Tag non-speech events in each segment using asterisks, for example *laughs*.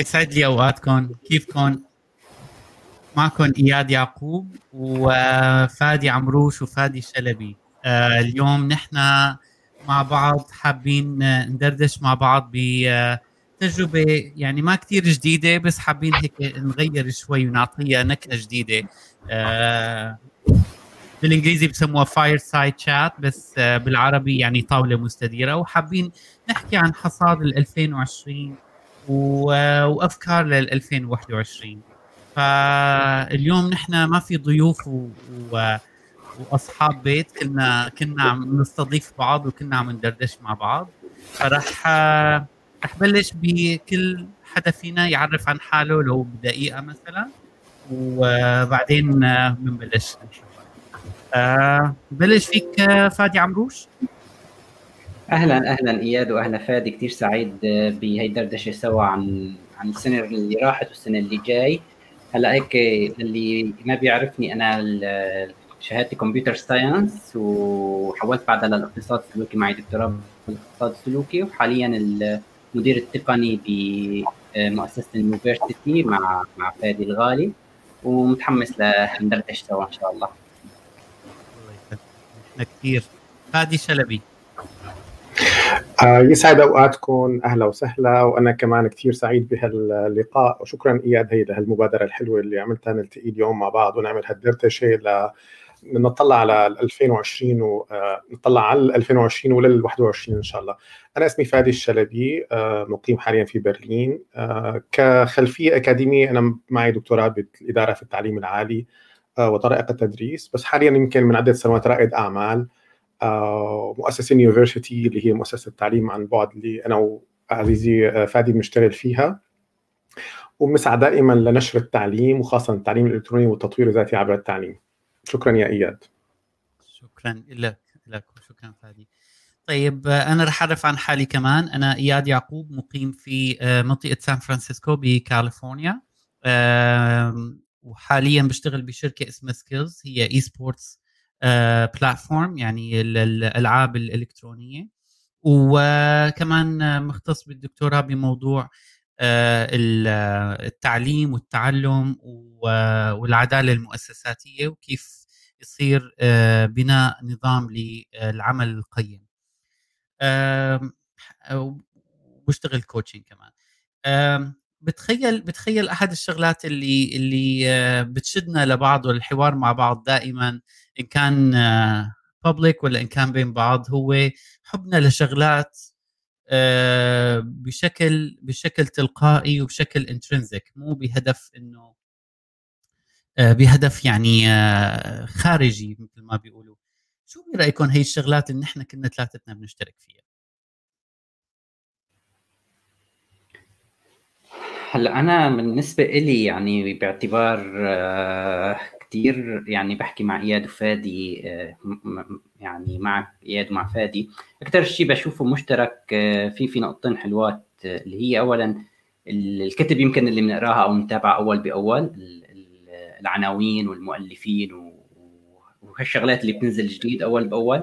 يسعد لي اوقاتكم كيفكم معكم إياد يعقوب وفادي عمروش وفادي شلبي آه، اليوم نحن مع بعض حابين ندردش مع بعض بتجربة يعني ما كتير جديدة بس حابين هيك نغير شوي ونعطيها نكهة جديدة. آه، بالإنجليزي بسموها fireside chat بس آه، بالعربي يعني طاولة مستديرة. وحابين نحكي عن حصاد ال 2020 وأفكار لل 2021 فاليوم نحن ما في ضيوف و... و... وأصحاب بيت كنا كنا عم نستضيف بعض وكنا عم ندردش مع بعض. فرح رح بلش بكل حدا فينا يعرف عن حاله لو بدقيقة مثلا. وبعدين بنبلش آه بلش فيك فادي عمروش؟ أهلا أهلا إياد واهلا فادي كثير سعيد بهي الدردشه سوا عن عن السنة اللي راحت والسنة اللي جاي. هلأ هيك اللي ما بيعرفني أنا شهادتي computer science وحولت بعدها للاقتصاد السلوكي معي دكتوراه بالاقتصاد السلوكي. وحاليا المدير التقني بمؤسسه اليونيفرسيتي مع مع فادي الغالي. ومتحمس لندردش سوا إن شاء الله. الله كثير فادي شلبي. آه، يسعد أوقاتكم. أهلا وسهلا. وأنا كمان كثير سعيد بهاللقاء. وشكرا إياد هي لهالمبادرة الحلوة اللي عملتها. نلتقي اليوم مع بعض ونعمل هالدردشة ل نطلع على 2020 ونطلع على 2020 ولل 21 إن شاء الله. أنا اسمي فادي الشلبي. آه، مقيم حاليا في برلين. آه، كخلفية أكاديمية أنا معي دكتوراه بالإدارة في التعليم العالي وطرائق التدريس بس حاليا يمكن من عدة سنوات رائد أعمال. آه، مؤسسة يونيفرسيتي اللي هي مؤسسة التعليم عن بعد اللي أنا وعزيزي آه، فادي بنشتغل فيها. وبنسعى دائما لنشر التعليم وخاصه التعليم الإلكتروني والتطوير الذاتي عبر التعليم. شكرا يا إياد. شكرا لك لك وشكرا فادي. طيب آه، أنا رح أعرف عن حالي كمان. أنا إياد يعقوب مقيم في منطقة سان فرانسيسكو بكاليفورنيا. وحاليا بشتغل بشركة اسمها Skillz هي esports platform يعني الألعاب الإلكترونية. وكمان مختص بالدكتوراه بموضوع آه، التعليم والتعلم والعدالة المؤسساتية وكيف يصير آه، بناء نظام للعمل القيم. وبشتغل coaching كمان. بتخيل بتخيل أحد الشغلات اللي اللي آه، بتشدنا لبعض والحوار مع بعض دائما إن كان بابليك ولا إن كان بين بعض هو حبنا لشغلات آه، بشكل بشكل تلقائي وبشكل انترنزك مو بهدف إنه آه، بهدف يعني خارجي مثل ما بيقولوا. شو برأيكم هي الشغلات اللي نحن كنا ثلاثتنا بنشترك فيها؟ هلأ أنا بالنسبة إلي يعني باعتبار آه، كثير يعني بحكي مع إياد وفادي آه، يعني مع إياد ومع فادي. أكثر شيء بشوفه مشترك آه، في في نقطتين حلوات اللي هي اولا الكتب يمكن اللي بنقراها أو بنتابعها أول بأول العناوين والمؤلفين وهالشغلات اللي بتنزل جديد أول بأول.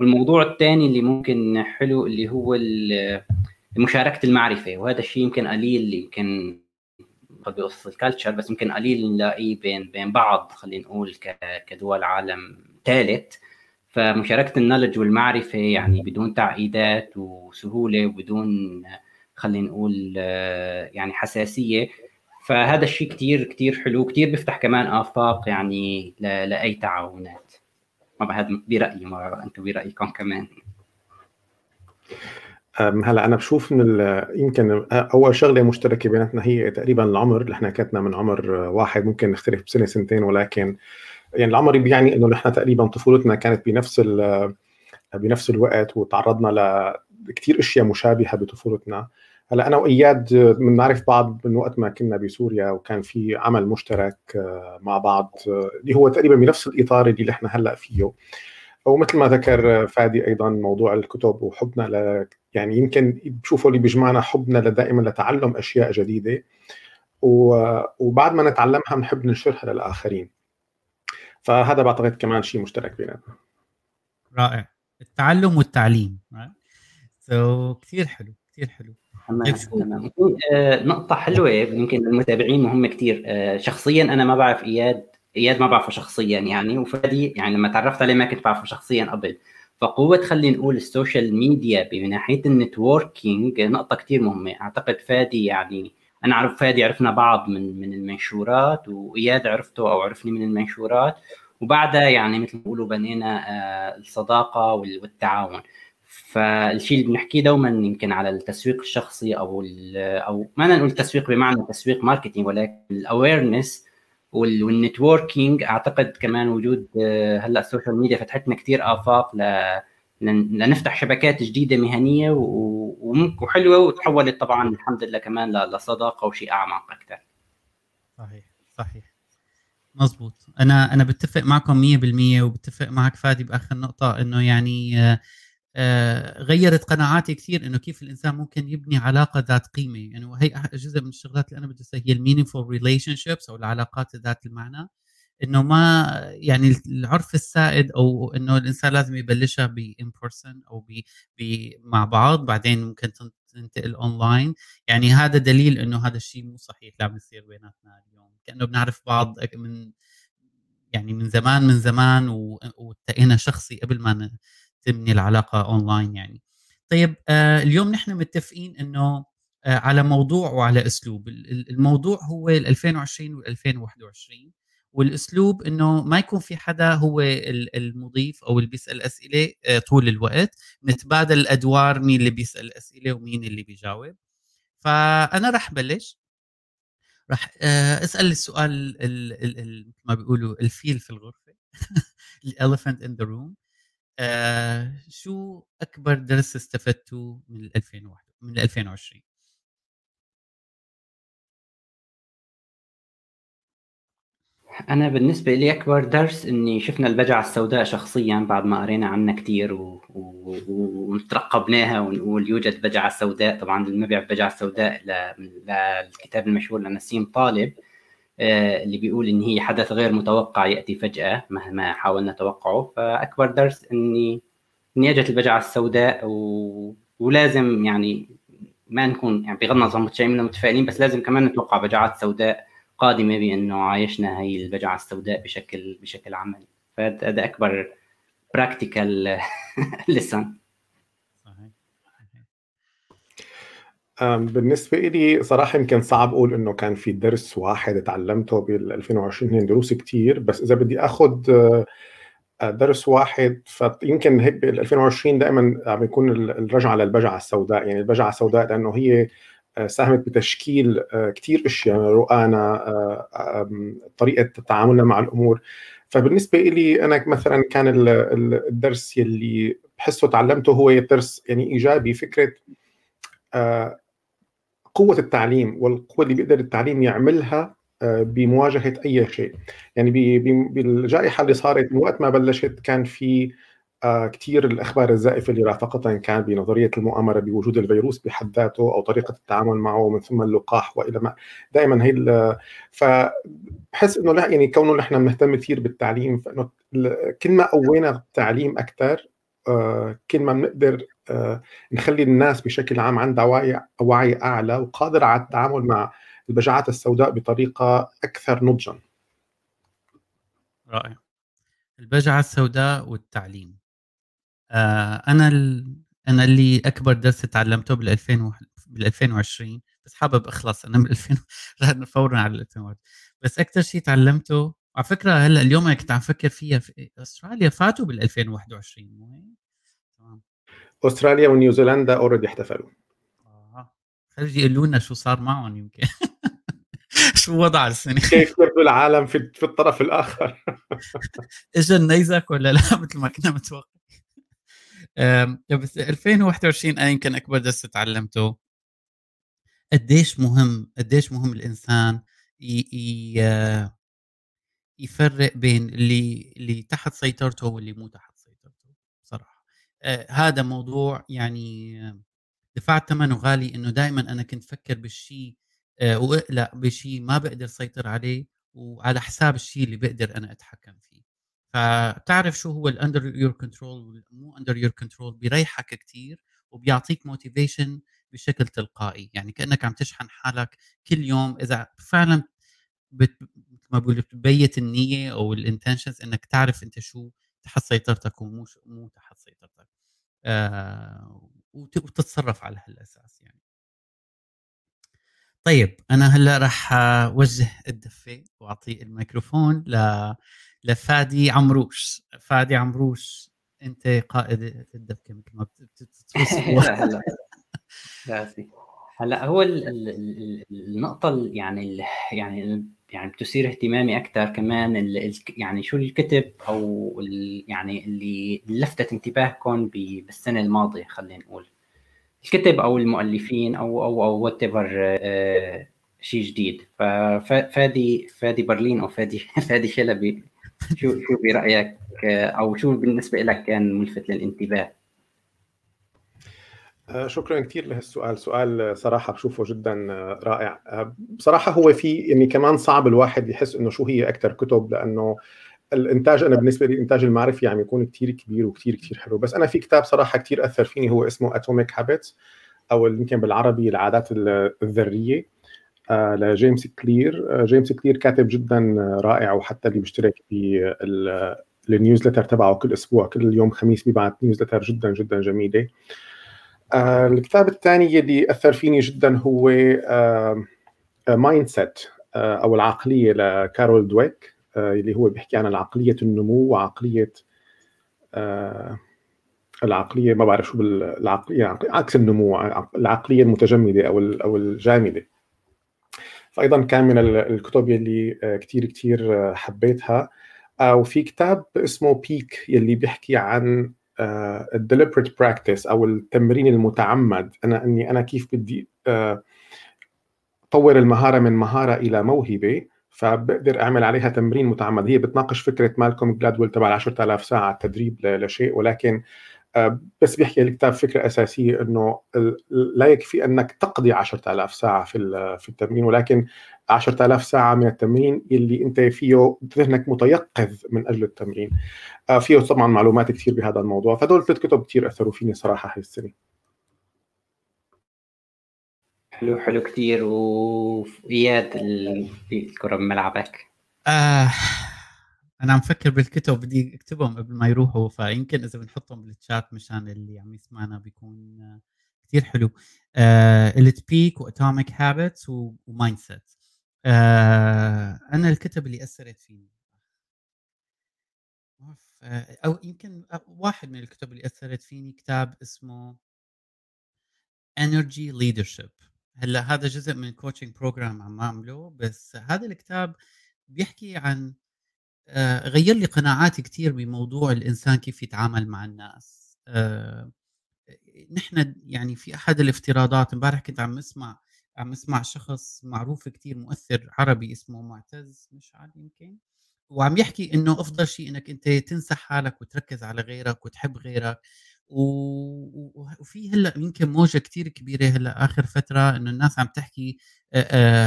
والموضوع الثاني اللي ممكن حلو اللي هو مشاركة المعرفة وهذا الشيء يمكن قليل يمكن بقصة الكالتشر بس يمكن قليل نلاقيه بين بين بعض خلينا نقول كدول عالم ثالث فمشاركة النولج والمعرفة يعني بدون تعقيدات وسهولة وبدون خلينا نقول يعني حساسية. فهذا الشيء كثير كثير حلو كثير بيفتح كمان آفاق يعني لأي تعاونات. ما بعد برأيي ما أنتم برأيكم كمان. هلا أنا بشوف إن يمكن أول شغلة مشتركة بيناتنا هي تقريبا العمر إحنا كاتنا من عمر واحد ممكن نختلف بسنة سنتين ولكن يعني العمر بيعني إنه نحن تقريبا طفولتنا كانت بنفس بنفس الوقت وتعرضنا لكثير أشياء مشابهة بطفولتنا. هلا أنا وإياد بنعرف بعض من وقت ما كنا بسوريا وكان في عمل مشترك مع بعض اللي هو تقريبا بنفس الإطار اللي إحنا هلأ فيه. ومثل ما ذكر فادي أيضا موضوع الكتب وحبنا ل يعني يمكن بشوفوا اللي بيجمعنا حبنا دائما لتعلم أشياء جديدة. وبعد ما نتعلمها بنحب ننشرها للآخرين. فهذا بعتقد كمان شيء مشترك بيناتنا رائع. التعلم والتعليم. سو so, كثير حلو كثير حلو. تمام تمام. آه، نقطة حلوة يمكن المتابعين مهمة كثير. آه، شخصيا أنا ما بعرف إياد إياد ما بعرفه شخصيا يعني وفادي يعني لما تعرفت عليه ما كنت بعرفه شخصيا قبل. فقوة خلينا نقول ال social media من ناحية ال networking نقطة كثير مهمة. أعتقد فادي يعني أنا أعرف فادي عرفنا بعض من من المنشورات وإياد عرفته أو عرفني من المنشورات. وبعدها يعني مثل ما بيقولوا بنينا آه، الصداقة والتعاون. فالشيء اللي بنحكيه دوما يمكن على التسويق الشخصي أو أو ما نقول تسويق بمعنى تسويق marketing ولكن ال awareness وال networking أعتقد كمان وجود آه، هلأ ال social media فتحت لنا كثير آفاق ل لنفتح شبكات جديدة مهنية وحلوة وتحولت طبعا الحمد لله كمان لصداقة وشيء أعمق أكثر. صحيح صحيح. مزبوط. أنا أنا بتفق معكم 100% وبتفق معك فادي بآخر نقطة إنه يعني آه، غيرت قناعاتي كثير إنه كيف الإنسان ممكن يبني علاقة ذات قيمة. يعني وهي جزء من الشغلات اللي أنا بدي هي ال meaningful relationships أو العلاقات ذات المعنى. إنه ما يعني العرف السائد أو إنه الإنسان لازم يبلشها ب in person أو بي مع بعض بعدين ممكن تنتقل اونلاين يعني هذا دليل إنه هذا الشيء مو صحيح اللي عم يصير بيناتنا اليوم. كأنه بنعرف بعض من يعني من زمان من زمان والتقينا شخصي قبل ما تبني العلاقة اونلاين يعني. طيب آه اليوم نحن متفقين إنه آه على موضوع وعلى أسلوب. الموضوع هو 2020 و 2021 والأسلوب إنه ما يكون في حدا هو المضيف أو اللي بيسأل أسئلة آه طول الوقت نتبادل الادوار مين اللي بيسأل الاسئله ومين اللي بيجاوب. فأنا رح بلش. رح أسأل السؤال مثل ما بيقولوا الفيل في الغرفة. ال elephant in the room آه شو أكبر درس استفدتوا من 2001 من 2020 أنا بالنسبة لي أكبر درس إني شفنا البجعة السوداء شخصيا بعد ما قرينا عنها كثير و... و... وترقبناها ونقول يوجد بجعة سوداء. طبعا بيعرف بجعة سوداء ل... للكتاب المشهور لنسيم طالب. اللي بيقول إن هي حدث غير متوقع يأتي فجأة مهما حاولنا توقعه. فأكبر درس اني إني اجت البجعة السوداء و... ولازم يعني ما نكون يعني بغض النظر متشائمين متفائلين بس لازم كمان نتوقع بجعات سوداء قادمة بأنه عايشنا هي البجعة السوداء بشكل بشكل عملي. فهذا أكبر براكتيكال لسن *laughs* بالنسبة لي صراحة يمكن صعب أقول إنه كان في درس واحد تعلمته بال 2020 دروس كتير بس إذا بدي آخذ آه، درس واحد فيمكن هيك بال 2020 دائما عم يكون الرجعة للبجعة السوداء يعني البجعة السوداء لأنه هي آه، ساهمت بتشكيل آه، كثير أشياء رؤانا طريقة تعاملنا مع الأمور. فبالنسبة لي أنا مثلا كان الدرس يلي بحسه تعلمته هو درس يعني إيجابي فكرة قوة التعليم والقوة اللي بيقدر التعليم يعملها آه، بمواجهة أي شيء. يعني بالجائحة اللي صارت من وقت ما بلشت كان في آه، كثير الأخبار الزائفة اللي رافقتها إن كان بنظرية المؤامرة بوجود الفيروس بحد ذاته أو طريقة التعامل معه ومن ثم اللقاح وإلى ما. دائما هي فبحس إنه لا يعني كونه نحن بنهتم كثير بالتعليم فإنه كل ما قوينا التعليم أكثر آه، كل ما بنقدر نخلي الناس بشكل عام عندها وعي وعي أعلى وقادره على التعامل مع البجعات السوداء بطريقة أكثر نضجا. رائع. البجعة السوداء والتعليم. آه أنا. أنا اللي أكبر درس تعلمته بال 2000 بال 2020 بس حابب أخلص أنا من 2000 *laughs* فورا على 2001 بس أكثر شيء تعلمته على فكرة هلأ اليوم أنا كنت عم فكر فيها في أستراليا فاتوا بال 2021 مو؟ أستراليا ونيوزيلندا already احتفلوا. آه. خلي يقولوا لنا شو صار معهم يمكن. *laughs* شو وضع السنة؟ كيف يبدو العالم في في الطرف الآخر؟ *laughs* اجى النيزك ولا لا؟ *laughs* مثل ما كنا متوقع بس 2021 أنا يمكن أكبر درس تعلمته؟ قديش مهم قديش مهم الإنسان يفرق بين اللي اللي تحت سيطرته واللي مو تحت آه هذا موضوع يعني دفعت ثمنه غالي إنه دائما أنا كنت فكر بالشيء آه وإقلق بشيء ما بقدر سيطر عليه وعلى حساب الشيء اللي بقدر أنا أتحكم فيه. فبتعرف شو هو ال under your control مو under your control بيريحك كثير وبيعطيك motivation بشكل تلقائي. يعني كأنك عم تشحن حالك كل يوم. إذا فعلا بت... ما بقول بتبيت النية أو ال intentions إنك تعرف أنت شو تحت سيطرتك ومو مو تحت سيطرتك. آه وتتصرف على هالأساس يعني. طيب أنا هلأ راح أوجه الدفه وأعطي الميكروفون ل لفادي عمروش فادي عمروش أنت قائد الدفه مثل ما هلا *laughs* هلأ هو النقطة يعني يعني يعني بتثير اهتمامي أكثر كمان يعني شو الكتب أو يعني اللي لفتت انتباهكم بالسنة الماضية خلينا نقول. الكتب أو المؤلفين أو أو أو وات آه، شيء جديد. ففادي فادي برلين أو فادي *laughs* فادي شلبي شو شو برأيك آه، أو شو بالنسبة لك كان ملفت للانتباه؟ شكرا كثير لهالسؤال. سؤال صراحة بشوفه جدا رائع. بصراحة هو في يعني كمان صعب الواحد يحس إنه شو هي أكثر كتب لأنه الإنتاج أنا بالنسبة لي الانتاج المعرفي عم يعني يكون كثير كبير وكثير كثير حلو. بس أنا في كتاب صراحة كثير أثر فيني هو اسمه Atomic Habits أو يمكن بالعربي العادات الذرية آه لجيمس كلير. آه جيمس كلير كاتب جدا رائع وحتى اللي بيشترك في ال newsletter تبعه كل أسبوع كل يوم خميس بيبعث newsletter جدا جدا جميلة. آه الكتاب الثاني اللي أثر فيني جدا هو Mindset آه، أو العقلية لكارول دويك آه، اللي هو بيحكي عن العقلية النمو وعقلية آه، العقلية ما بعرف شو بالعقليه يعني عكس النمو العقلية المتجمدة أو أو الجامدة. فايضا كان من الكتب يلي آه، كثير كثير حبيتها. وفي كتاب اسمه Peak يلي بيحكي عن ال deliberate practice أو التمرين المتعمد. أنا إني أنا كيف بدي طور المهارة من مهارة إلى موهبة فبقدر أعمل عليها تمرين متعمد. هي بتناقش فكرة مالكوم جلادويل تبع 10000 ساعة تدريب لشيء ولكن آه، بس بيحكي الكتاب فكرة أساسية إنه لا يكفي أنك تقضي 10000 ساعة في في التمرين ولكن 10000 ساعة من التمرين اللي أنت فيه ذهنك متيقظ من أجل التمرين. آه، فيه طبعا معلومات كثير بهذا الموضوع فدول ثلاث كتب كثير أثروا فيني صراحة هاي السنة. حلو حلو كثير واياد الكره بملعبك. آه أنا عم فكر بالكتب بدي أكتبهم قبل ما يروحوا فيمكن إذا بنحطهم بالتشات مشان اللي عم يسمعنا بيكون كثير حلو. آه Peak و Atomic Habits و Mindset آه أنا الكتب اللي أثرت فيني. آه، أو يمكن واحد من الكتب اللي أثرت فيني كتاب اسمه Energy Leadership. هلأ هذا جزء من coaching program عم أعمله بس هذا الكتاب بيحكي عن آه، غير لي قناعاتي كثير بموضوع الإنسان كيف يتعامل مع الناس. آه، نحن يعني في أحد الافتراضات امبارح كنت عم أسمع عم أسمع شخص معروف كثير مؤثر عربي اسمه معتز مشعل يمكن. وعم يحكي إنه أفضل شيء إنك أنت تنسى حالك وتركز على غيرك وتحب غيرك. وفي هلأ يمكن موجة كتير كبيرة هلأ آخر فترة إنه الناس عم تحكي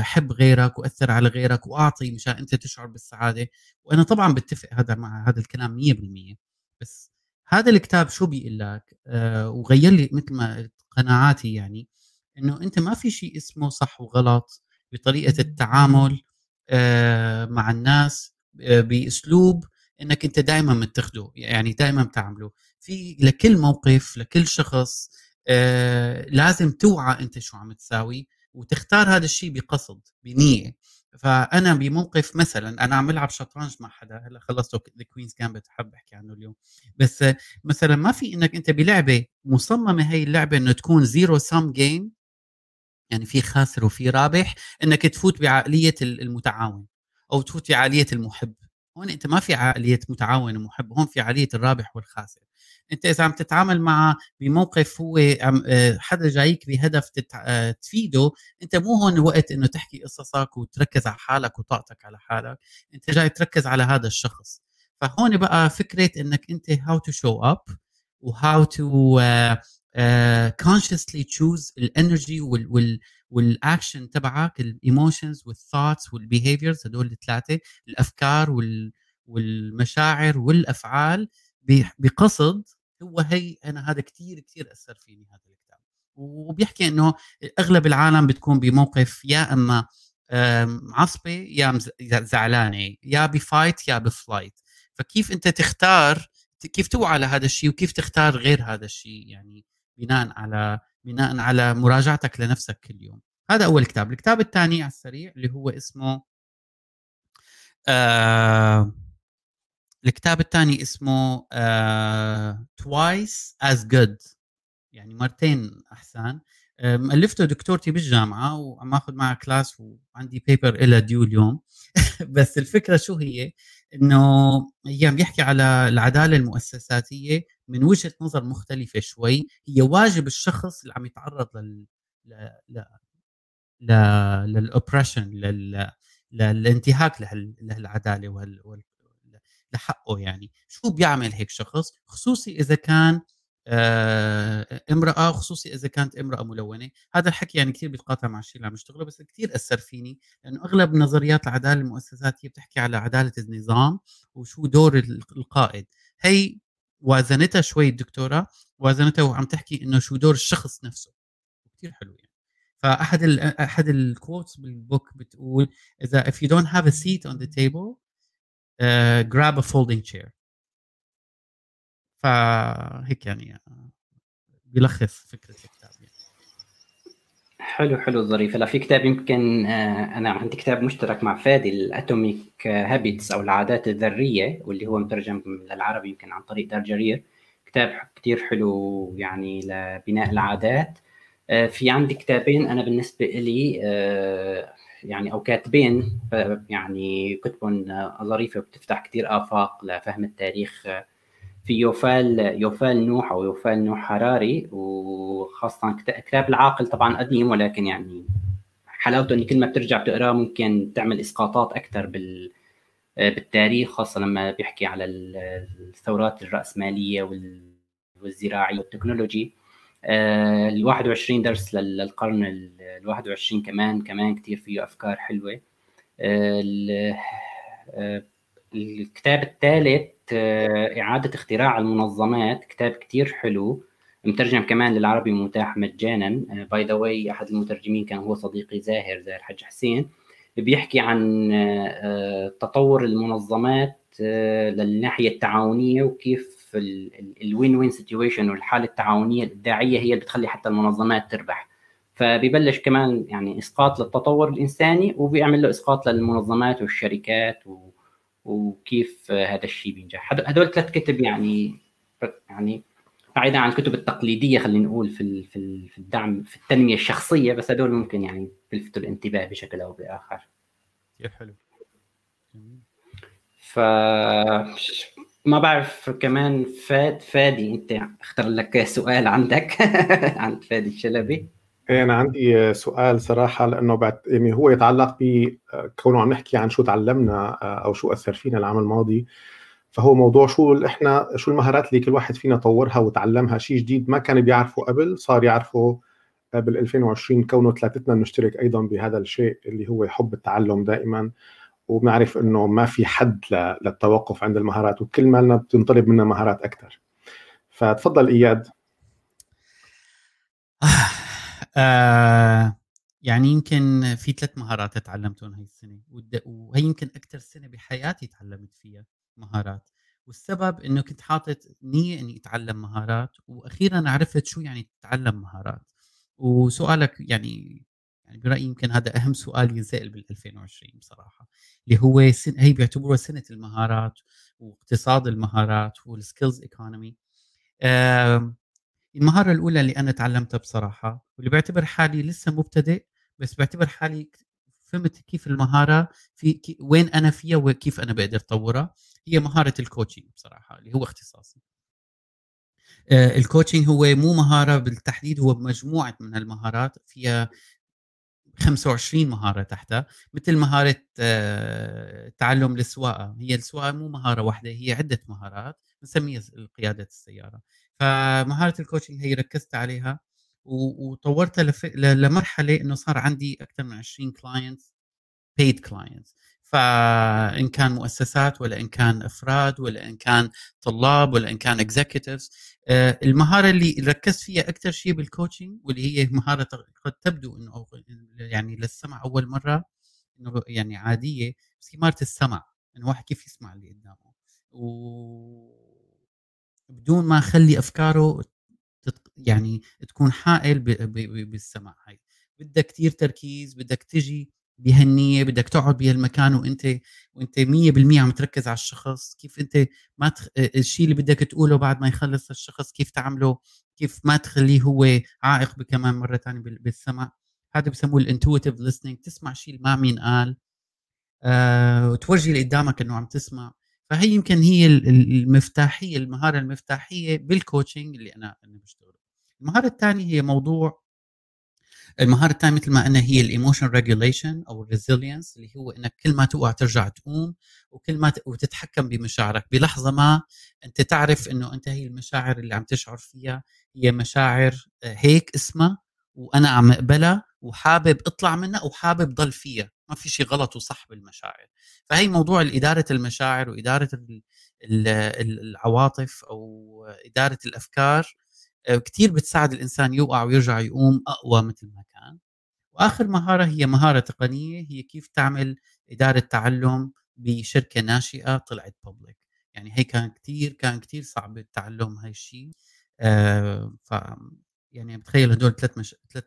حب غيرك وأثر على غيرك وأعطي مشان أنت تشعر بالسعادة. وأنا طبعا بتفق هذا مع هذا الكلام 100% بس هذا الكتاب شو بيقول لك؟ وغير لي مثل ما قناعاتي يعني إنه أنت ما في شيء اسمه صح وغلط بطريقة التعامل مع الناس بأسلوب إنك أنت دائما متخذه يعني دائما بتعمله. في لكل موقف لكل شخص آه لازم توعى أنت شو عم تساوي وتختار هذا الشيء بقصد بنية. فأنا بموقف مثلا أنا عم بلعب شطرنج مع حدا هلأ خلصت The Queen's Gambit حب أحكي عنه اليوم. بس مثلا ما في إنك أنت بلعبة مصممة هي اللعبة إنه تكون zero-sum game يعني في خاسر وفي رابح إنك تفوت بعقلية المتعاون أو تفوت بعقلية المحب. هون أنت ما في عقلية متعاون ومحب هون في عقلية الرابح والخاسر. أنت إذا عم تتعامل مع بموقف هو آه، حدا جايك بهدف آه، تفيده أنت مو هون الوقت إنه تحكي قصصك وتركز على حالك وطاقتك على حالك أنت جاي تركز على هذا الشخص. فهون بقى فكرة إنك أنت how to show up و how to consciously choose ال energy وال والاكشن تبعك ال emotions وال thoughts وال behaviors هدول الثلاثة الأفكار وال والمشاعر والأفعال بقصد هو هي أنا هذا كثير كثير أثر فيني هذا الكتاب. وبيحكي إنه أغلب العالم بتكون بموقف يا إما معصبه يا زعلانة يا بفايت يا بفلايت فكيف أنت تختار كيف توعى على هذا الشيء وكيف تختار غير هذا الشيء؟ يعني بناء على بناء على مراجعتك لنفسك كل يوم. هذا أول كتاب. الكتاب الثاني على السريع اللي هو اسمه آه الكتاب الثاني اسمه Twice as Good يعني مرتين أحسن. مؤلفته دكتورتي بالجامعة وعم اخذ معها كلاس وعندي paper إلها due اليوم. *laughs* بس الفكرة شو هي؟ إنه هي عم بيحكي على العدالة المؤسساتية من وجهة نظر مختلفة شوي. هي واجب الشخص اللي عم يتعرض لل ل... ل... لل... للانتهاك لهالعدالة وهال... لحقه يعني. شو بيعمل هيك شخص؟ خصوصي إذا كان آه امرأة خصوصي إذا كانت امرأة ملونة. هذا الحكي يعني كثير بيتقاطع مع الشيء اللي عم اشتغله بس كثير أثر فيني لأنه أغلب نظريات العدالة المؤسسات هي بتحكي على عدالة النظام وشو دور القائد. هي وازنتها شوي الدكتورة وازنتها وعم تحكي إنه شو دور الشخص نفسه. كثير حلو يعني. فأحد أحد ال quotes بال book بتقول إذا if you don't have a seat on the table grab a folding chair. فهيك يعني بيلخص فكرة الكتاب يعني. حلو حلو ظريف هلا في كتاب يمكن آه، أنا عندي كتاب مشترك مع فادي ال Atomic Habits أو العادات الذرية واللي هو مترجم للعربي يمكن عن طريق دار جرير. كتاب كثير حلو يعني لبناء العادات. آه، في عندي كتابين أنا بالنسبة لي آه، يعني أو كاتبين يعني كتبهم ظريفة وبتفتح كثير آفاق لفهم التاريخ. في يوفال يوفال نوح أو يوفال نوح هراري وخاصة كتاب العاقل طبعا قديم ولكن يعني حلاوته ان كل ما بترجع بتقراه ممكن تعمل إسقاطات أكثر بال بالتاريخ خاصة لما بيحكي على الثورات الرأسمالية والزراعية والتكنولوجي. ال 21 درس للقرن ال 21 كمان كمان كثير فيه أفكار حلوة. آه، الكتاب الثالث آه، إعادة اختراع المنظمات كتاب كتير حلو. مترجم كمان للعربي متاح مجانا. by the way أحد المترجمين كان هو صديقي زاهر زاهر حج حسين. بيحكي عن آه، تطور المنظمات للناحية التعاونية وكيف ال win-win situation والحالة التعاونية الابداعيه هي اللي بتخلي حتى المنظمات تربح. فبيبلش كمان يعني إسقاط للتطور الإنساني وبيعمل له إسقاط للمنظمات والشركات و... وكيف هذا الشيء بينجح. هدول ثلاث كتب يعني يعني بعيدا عن الكتب التقليدية خلينا نقول في في الدعم في التنمية الشخصية بس هدول ممكن يعني بيلفتوا الانتباه بشكل أو بآخر. كثير حلو. ف ما بعرف كمان فاد فادي انت اختار لك سؤال عندك *laughs* عند فادي الشلبي. إيه أنا عندي سؤال صراحة لأنه بعد يعني هو يتعلق بكونه عم نحكي عن شو تعلمنا أو شو أثر فينا العام الماضي. فهو موضوع شو إحنا شو المهارات اللي كل واحد فينا طورها وتعلمها. شيء جديد ما كان بيعرفه قبل صار يعرفه بال 2020 كونه ثلاثتنا نشترك أيضا بهذا الشيء اللي هو حب التعلم دائما. وبنعرف إنه ما في حد للتوقف عند المهارات وكل مالنا بتنطلب منا مهارات أكثر فتفضل إياد. *sighs* آه يعني يمكن في ثلاث مهارات تعلمتهم هاي السنة وهي يمكن أكثر سنة بحياتي تعلمت فيها مهارات. والسبب إنه كنت حاطط نية إني أتعلم مهارات وأخيرا عرفت شو يعني تتعلم مهارات. وسؤالك يعني يعني برأيي يمكن هذا أهم سؤال ينسأل بال 2020 بصراحة اللي هو سن هي بيعتبروها سنة المهارات واقتصاد المهارات وال skills economy المهارة الأولى اللي أنا تعلمتها بصراحة واللي بعتبر حالي لسه مبتدئ بس بعتبر حالي فهمت كيف المهارة في وين أنا فيها وكيف أنا بقدر أطورها هي مهارة ال coaching بصراحة اللي هو اختصاصي. آه ال coaching هو مو مهارة بالتحديد هو مجموعة من المهارات فيها 25 مهارة تحتها مثل مهارة آه، تعلم السواقة هي السواقة مو مهارة واحدة هي عدة مهارات بنسميها قيادة السيارة فمهارة ال coaching هي ركزت عليها وطورتها. لمرحلة إنه صار عندي أكثر من 20 clients paid clients فإن كان مؤسسات ولا إن كان أفراد ولا إن كان طلاب ولا إن كان executives آه، المهارة اللي ركزت فيها أكثر شيء بال coaching واللي هي مهارة قد تبدو إنه يعني للسمع أول مرة إنه يعني عادية بس هي مهارة السمع إنه واحد كيف يسمع اللي قدامه. و بدون ما أخلي أفكاره يعني تكون حائل بالسمع هاي. بدك كثير تركيز بدك تجي بهالنية بدك تقعد بهالمكان وأنت وأنت 100% عم تركز على الشخص كيف أنت ما تخ... الشيء اللي بدك تقوله بعد ما يخلص الشخص كيف تعمله كيف ما تخليه هو عائق كمان مرة ثانية بالسمع هذا بسموه ال intuitive listening تسمع شيء ما مين قال آه وتورجي اللي قدامك إنه عم تسمع. فهي يمكن هي المفتاحية المهارة المفتاحية بال coaching اللي أنا أنا بشتغله. المهارة الثانية هي موضوع المهارة الثانية مثل ما قلنا هي ال emotion regulation أو ال resilience اللي هو إنك كل ما تقع ترجع تقوم وكل ما وتتحكم بمشاعرك. بلحظة ما أنت تعرف إنه أنت هي المشاعر اللي عم تشعر فيها هي مشاعر آه، هيك اسمها وأنا عم أقبلها وحابب أطلع منها وحابب ضل فيها. ما في شيء غلط وصح بالمشاعر. فهي موضوع إدارة المشاعر وإدارة العواطف أو إدارة الأفكار كثير بتساعد الإنسان يوقع ويرجع يقوم أقوى مثل ما كان. وآخر مهارة هي مهارة تقنية هي كيف تعمل إدارة تعلم بشركة ناشئة طلعت بابليك يعني هي كان كثير كان كثير صعب التعلم هاي الشيء. آه ف يعني بتخيل هدول ثلاث مش... ثلاث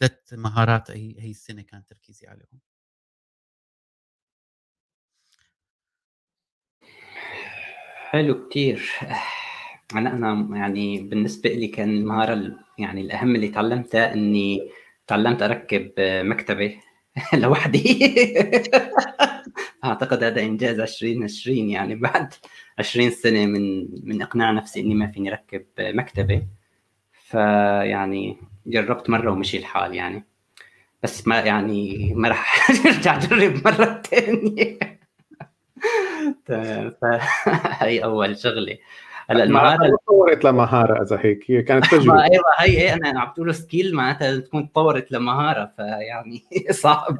ثلاث مهارات هي هي السنة كان تركيزي عليهم. حلو كتير. أنا أنا يعني بالنسبة لي كان المهاره يعني الأهم اللي تعلمتها إني تعلمت أركب مكتبة *laughs* لوحدي. أعتقد هذا إنجاز 2020 يعني بعد 20 سنة من من إقناع نفسي إني ما فيني أركب مكتبة. فيعني جربت مرة ومشي الحال يعني. بس ما يعني ما راح *laughs* أرجع أجرب مرة ثانية *laughs* فهي أول شغلة. هلا المهاره تطورت لمهارة إذا هيك هي كانت *laughs* تجربة. أيوه هي إيه، أنا عم تقول skill معناتها تكون تطورت لمهارة فيعني *laughs* صعب.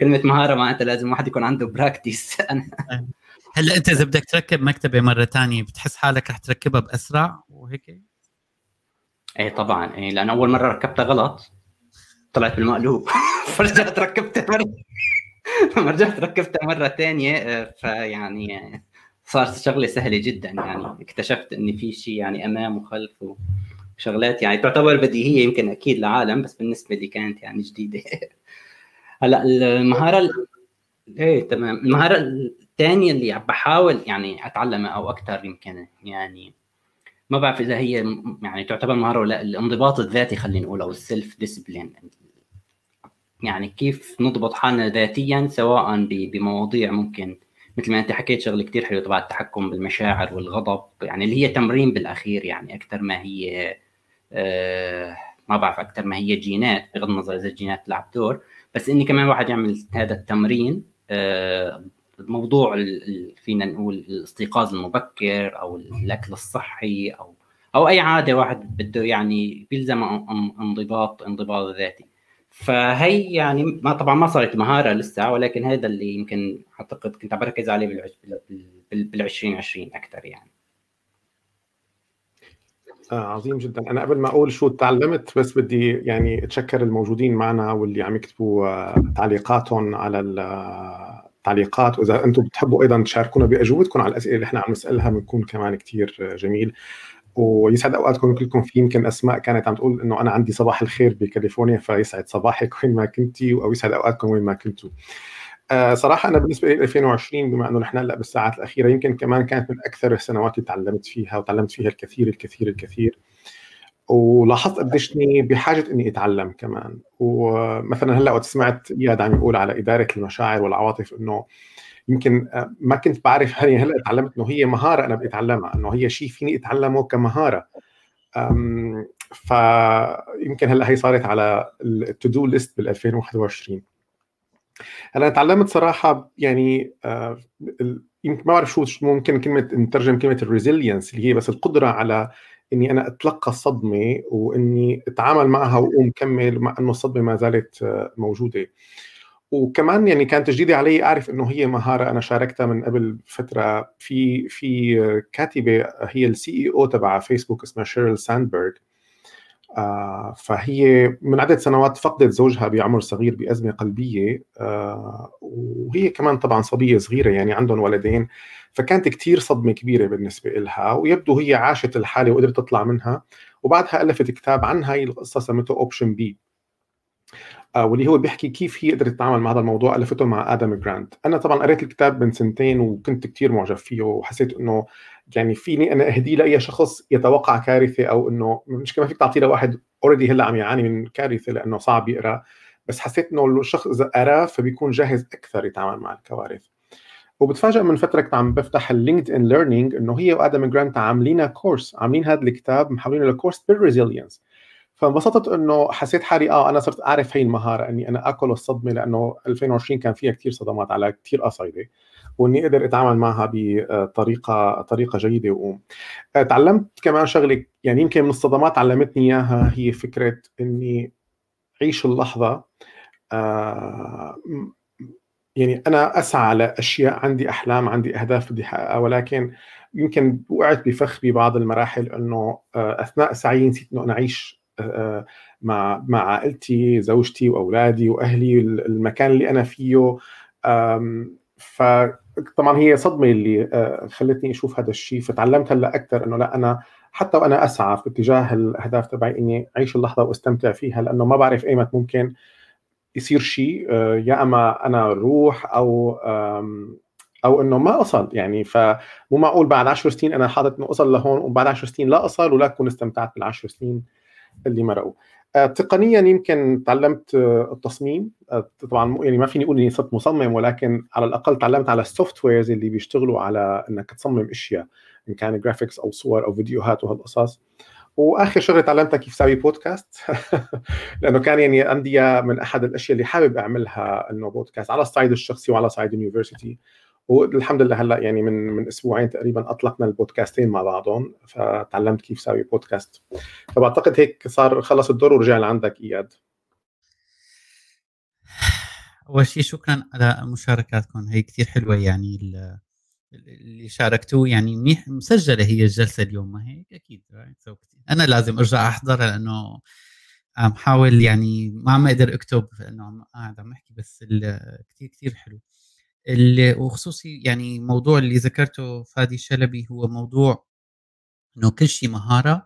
كلمة مهارة معناتها لازم واحد يكون عنده practice *laughs* هلا أنت إذا بدك تركب مكتبة مرة ثانية بتحس حالك رح تركبها بأسرع وهيك؟ إيه طبعا. إيه لأن أول مرة ركبتها غلط. طلعت بالمقلوب. فرجعت ركبتها مرة رجعت ركبتها مرة ثانية آه، فيعني صارت شغلة سهلة جدا يعني اكتشفت ان في شيء يعني أمام وخلف وشغلات يعني تعتبر بديهية يمكن أكيد لعالم بس بالنسبة لي كانت يعني جديدة. *laughs* هلأ المهارة ال... إيه تمام. المهارة الثانية اللي عم بحاول يعني أتعلمها أو أكثر يمكن يعني ما بعرف إذا هي يعني تعتبر مهارة ولا الانضباط الذاتي خلينا نقول أو ال self discipline يعني كيف نضبط حالنا ذاتيا سواء بمواضيع ممكن مثل ما أنت حكيت شغلة كثير حلوة تبع التحكم بالمشاعر والغضب يعني اللي هي تمرين بالأخير يعني أكثر ما هي آه ما بعرف أكثر ما هي جينات بغض النظر إذا الجينات تلعب دور. بس إني كمان واحد يعمل هذا التمرين آه موضوع فينا نقول الاستيقاظ المبكر أو الأكل الصحي أو أو أي عادة واحد بده يعني بيلزم انضباط انضباط ذاتي. فهي يعني ما طبعا ما صارت مهارة لسه ولكن هذا اللي يمكن أعتقد كنت عم بركز عليه بال 2020 أكثر يعني. آه عظيم جدا. أنا قبل ما أقول شو تعلمت بس بدي يعني أتشكر الموجودين معنا واللي عم يكتبوا آه، تعليقاتهم على التعليقات وإذا أنتم بتحبوا أيضا تشاركونا بأجوبتكم على الأسئلة اللي إحنا عم نسألها بنكون كمان كثير جميل. ويسعد اوقاتكم كلكم في يمكن أسماء كانت عم تقول إنه أنا عندي صباح الخير بكاليفورنيا فيسعد صباحك وين ما كنتي أو يسعد أوقاتكم وين ما كنتوا. آه صراحة أنا بالنسبة لي 2020 بما إنه نحن هلأ بالساعات الأخيرة يمكن كمان كانت من أكثر السنوات اللي تعلمت فيها وتعلمت فيها الكثير الكثير الكثير. ولاحظت قديش بحاجة إني أتعلم كمان ومثلا هلأ وقت سمعت إياد عم يقول على إدارة المشاعر والعواطف إنه يمكن آه، ما كنت بعرف هي هلا تعلمت إنه هي مهارة أنا بدي أتعلمها إنه هي شيء فيني أتعلمه كمهارة. فيمكن هلأ هي صارت على ال to do list بال 2021 هلأ تعلمت صراحة يعني آه، يمكن ما بعرف شو ممكن كلمة نترجم كلمة ال resilience اللي هي بس القدرة على إني أنا أتلقى الصدمه وإني أتعامل معها وأقوم كمل مع إنه الصدمة ما زالت آه، موجودة. وكمان يعني كانت جديده علي أعرف إنه هي مهارة أنا شاركتها من قبل فترة. في في كاتبة هي ال CEO تبع فيسبوك اسمها شيرل ساندبرغ آه فهي من عدة سنوات فقدت زوجها بعمر صغير بأزمة قلبية. آه وهي كمان طبعا صبية صغيرة يعني عندهم ولدين فكانت كتير صدمة كبيرة بالنسبة لها ويبدو هي عاشت الحالة وقدرت تطلع منها. وبعدها ألفت كتاب عن هاي القصة سمته Option B واللي هو بيحكي كيف هي قدرت تتعامل مع هذا الموضوع ألفته مع آدم جرانت. أنا طبعا قريت الكتاب من سنتين وكنت كتير معجب فيه وحسيت إنه يعني فيني أنا أهديه لأي شخص يتوقع كارثة أو إنه مش كمان فيك تعطيه لواحد already هلأ عم يعاني من كارثة لأنه صعب يقرأ بس حسيت إنه الشخص إذا قراه فبيكون جاهز أكثر يتعامل مع الكوارث. وبتفاجئ من فترة كنت عم بفتح ال LinkedIn Learning إنه هي وآدم جرانت عاملين course عاملين هذا الكتاب محولينه ل course بال resilience فانبسطت إنه حسيت حالي آه أنا صرت أعرف هي المهارة إني أنا آكل الصدمة لأنه 2020 كان فيها كثير صدمات على كثير أصعدة وإني أقدر أتعامل معها بطريقة طريقة جيدة واقوم آه، تعلمت كمان شغلة يعني يمكن من الصدمات علمتني إياها هي فكرة إني عيش اللحظة آه، يعني أنا أسعى لاشياء عندي أحلام عندي أهداف بدي أحققها ولكن يمكن وقعت بفخ ببعض المراحل إنه آه، أثناء سعيي نسيت إنه أنا اعيش مع مع عائلتي زوجتي وأولادي وأهلي المكان اللي أنا فيه. ف طبعا هي صدمة اللي آه، خلتني أشوف هذا الشيء. فتعلمت هلأ أكثر إنه لا أنا حتى وأنا أسعى في اتجاه الأهداف تبعي إني أعيش اللحظة وأستمتع فيها لأنه ما بعرف أيمت ممكن يصير شيء آه، يا أما أنا روح أو أو إنه ما أصل. يعني فمو معقول بعد 10 سنين أنا حاطط إنه أصل لهون وبعد 10 سنين لا أصل ولا أكون استمتعت بالعشر سنين. اللي مرقوا آه، تقنيا يمكن تعلمت آه، التصميم. آه، طبعا يعني ما فيني أقول إني صرت مصمم ولكن على الأقل تعلمت على السوفت ويرز اللي بيشتغلوا على إنك تصمم أشياء إن كان graphics أو صور أو فيديوهات وهالقصص. وآخر شغلة تعلمتها كيف ساوي بودكاست *laughs* لأنه كان يعني عندي من أحد الأشياء اللي حابب أعملها إنه بودكاست على الصعيد الشخصي وعلى صعيد ال university والحمد لله هلأ يعني من من أسبوعين تقريبا أطلقنا البودكاستين مع بعضهم فتعلمت كيف ساوي بودكاست. فبعتقد هيك صار خلص الدور ورجع لعندك إياد. أول شيء شكرا على مشاركاتكم هي كثير حلوة يعني اللي شاركتوه يعني منيح مسجلة هي الجلسة اليوم ما هيك أكيد أنا لازم أرجع احضرها لأنه عم حاول يعني ما عم أقدر أكتب لأنه عم قاعد عم أحكي بس كثير كثير حلو. وخصوصي يعني موضوع اللي ذكرته فادي شلبي هو موضوع إنه كل شيء مهارة.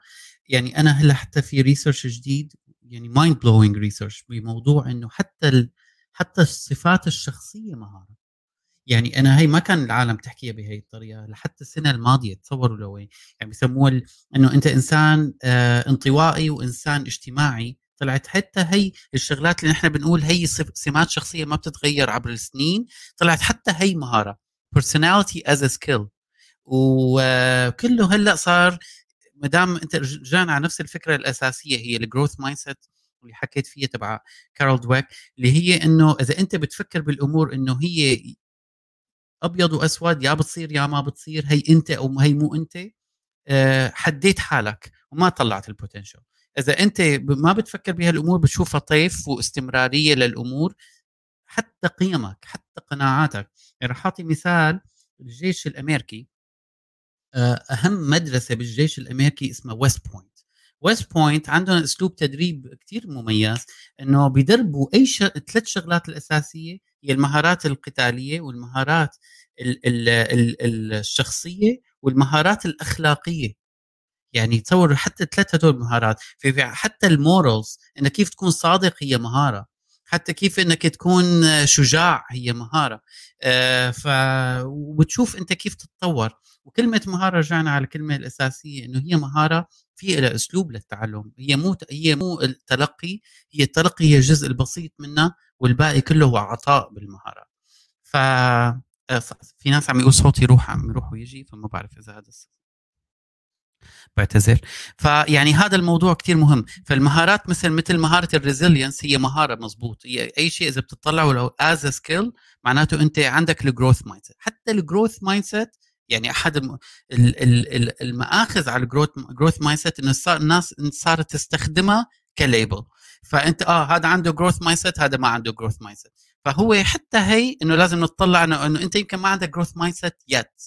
يعني أنا هلأ حتى في research جديد يعني mind blowing research بموضوع إنه حتى ال... حتى الصفات الشخصية مهارة. يعني أنا هي ما كان العالم تحكيها بهي الطريقة لحتى السنة الماضية تصوروا لوين. يعني بيسموها إنه أنت إنسان آه انطوائي وإنسان اجتماعي. طلعت حتى هي الشغلات اللي نحن بنقول هي سمات شخصية ما بتتغير عبر السنين طلعت حتى هي مهارة. Personality as a skill. وكله هلأ صار ما دام أنت رجعنا على نفس الفكرة الأساسية هي ال growth mindset اللي حكيت فيها تبع كارول دويك اللي هي إنه إذا أنت بتفكر بالأمور إنه هي أبيض وأسود يا بتصير يا ما بتصير هي أنت أو هي مو أنت آه، حديت حالك وما طلعت ال potential إذا أنت ما بتفكر بهالأمور بتشوفها طيف واستمرارية للأمور حتى قيمك حتى قناعاتك. يعني رح أعطي مثال الجيش الأمريكي آه، أهم مدرسة بالجيش الأمريكي اسمها ويست بوينت ويست بوينت عندهم أسلوب تدريب كثير مميز إنه بيدربوا أي ش... ثلاث شغلات الأساسية هي المهارات القتالية والمهارات ال... ال... ال... الشخصية والمهارات الأخلاقية. يعني تصور حتى ثلاث هدول مهارات. في حتى ال morals إنك كيف تكون صادق هي مهارة. حتى كيف إنك تكون شجاع هي مهارة. آه ف وبتشوف أنت كيف تتطور. وكلمة مهارة رجعنا على الكلمة الأساسية إنه هي مهارة في لها أسلوب للتعلم. هي مو هي مو التلقي هي التلقي هي الجزء البسيط منها والباقي كله هو عطاء بالمهارات ف آه، في ناس عم يقول صوتي يروح عم يروح ويجي فما بعرف إذا هذا الصوت بعتذر. فيعني هذا الموضوع كثير مهم. فالمهارات مثل مثل مهارة ال resilience هي مهارة مضبوط. هي أي شيء إذا بتطلعه لو as skill معناته أنت عندك ال growth mind حتى ال growth mind يعني أحد المآخذ على ال growth growth mindset إنه صار الناس صارت تستخدمها ك label فأنت آه هذا عنده growth mindset هذا ما عنده growth mindset فهو حتى هي إنه لازم نطلع انه أنت يمكن ما عندك growth mindset yet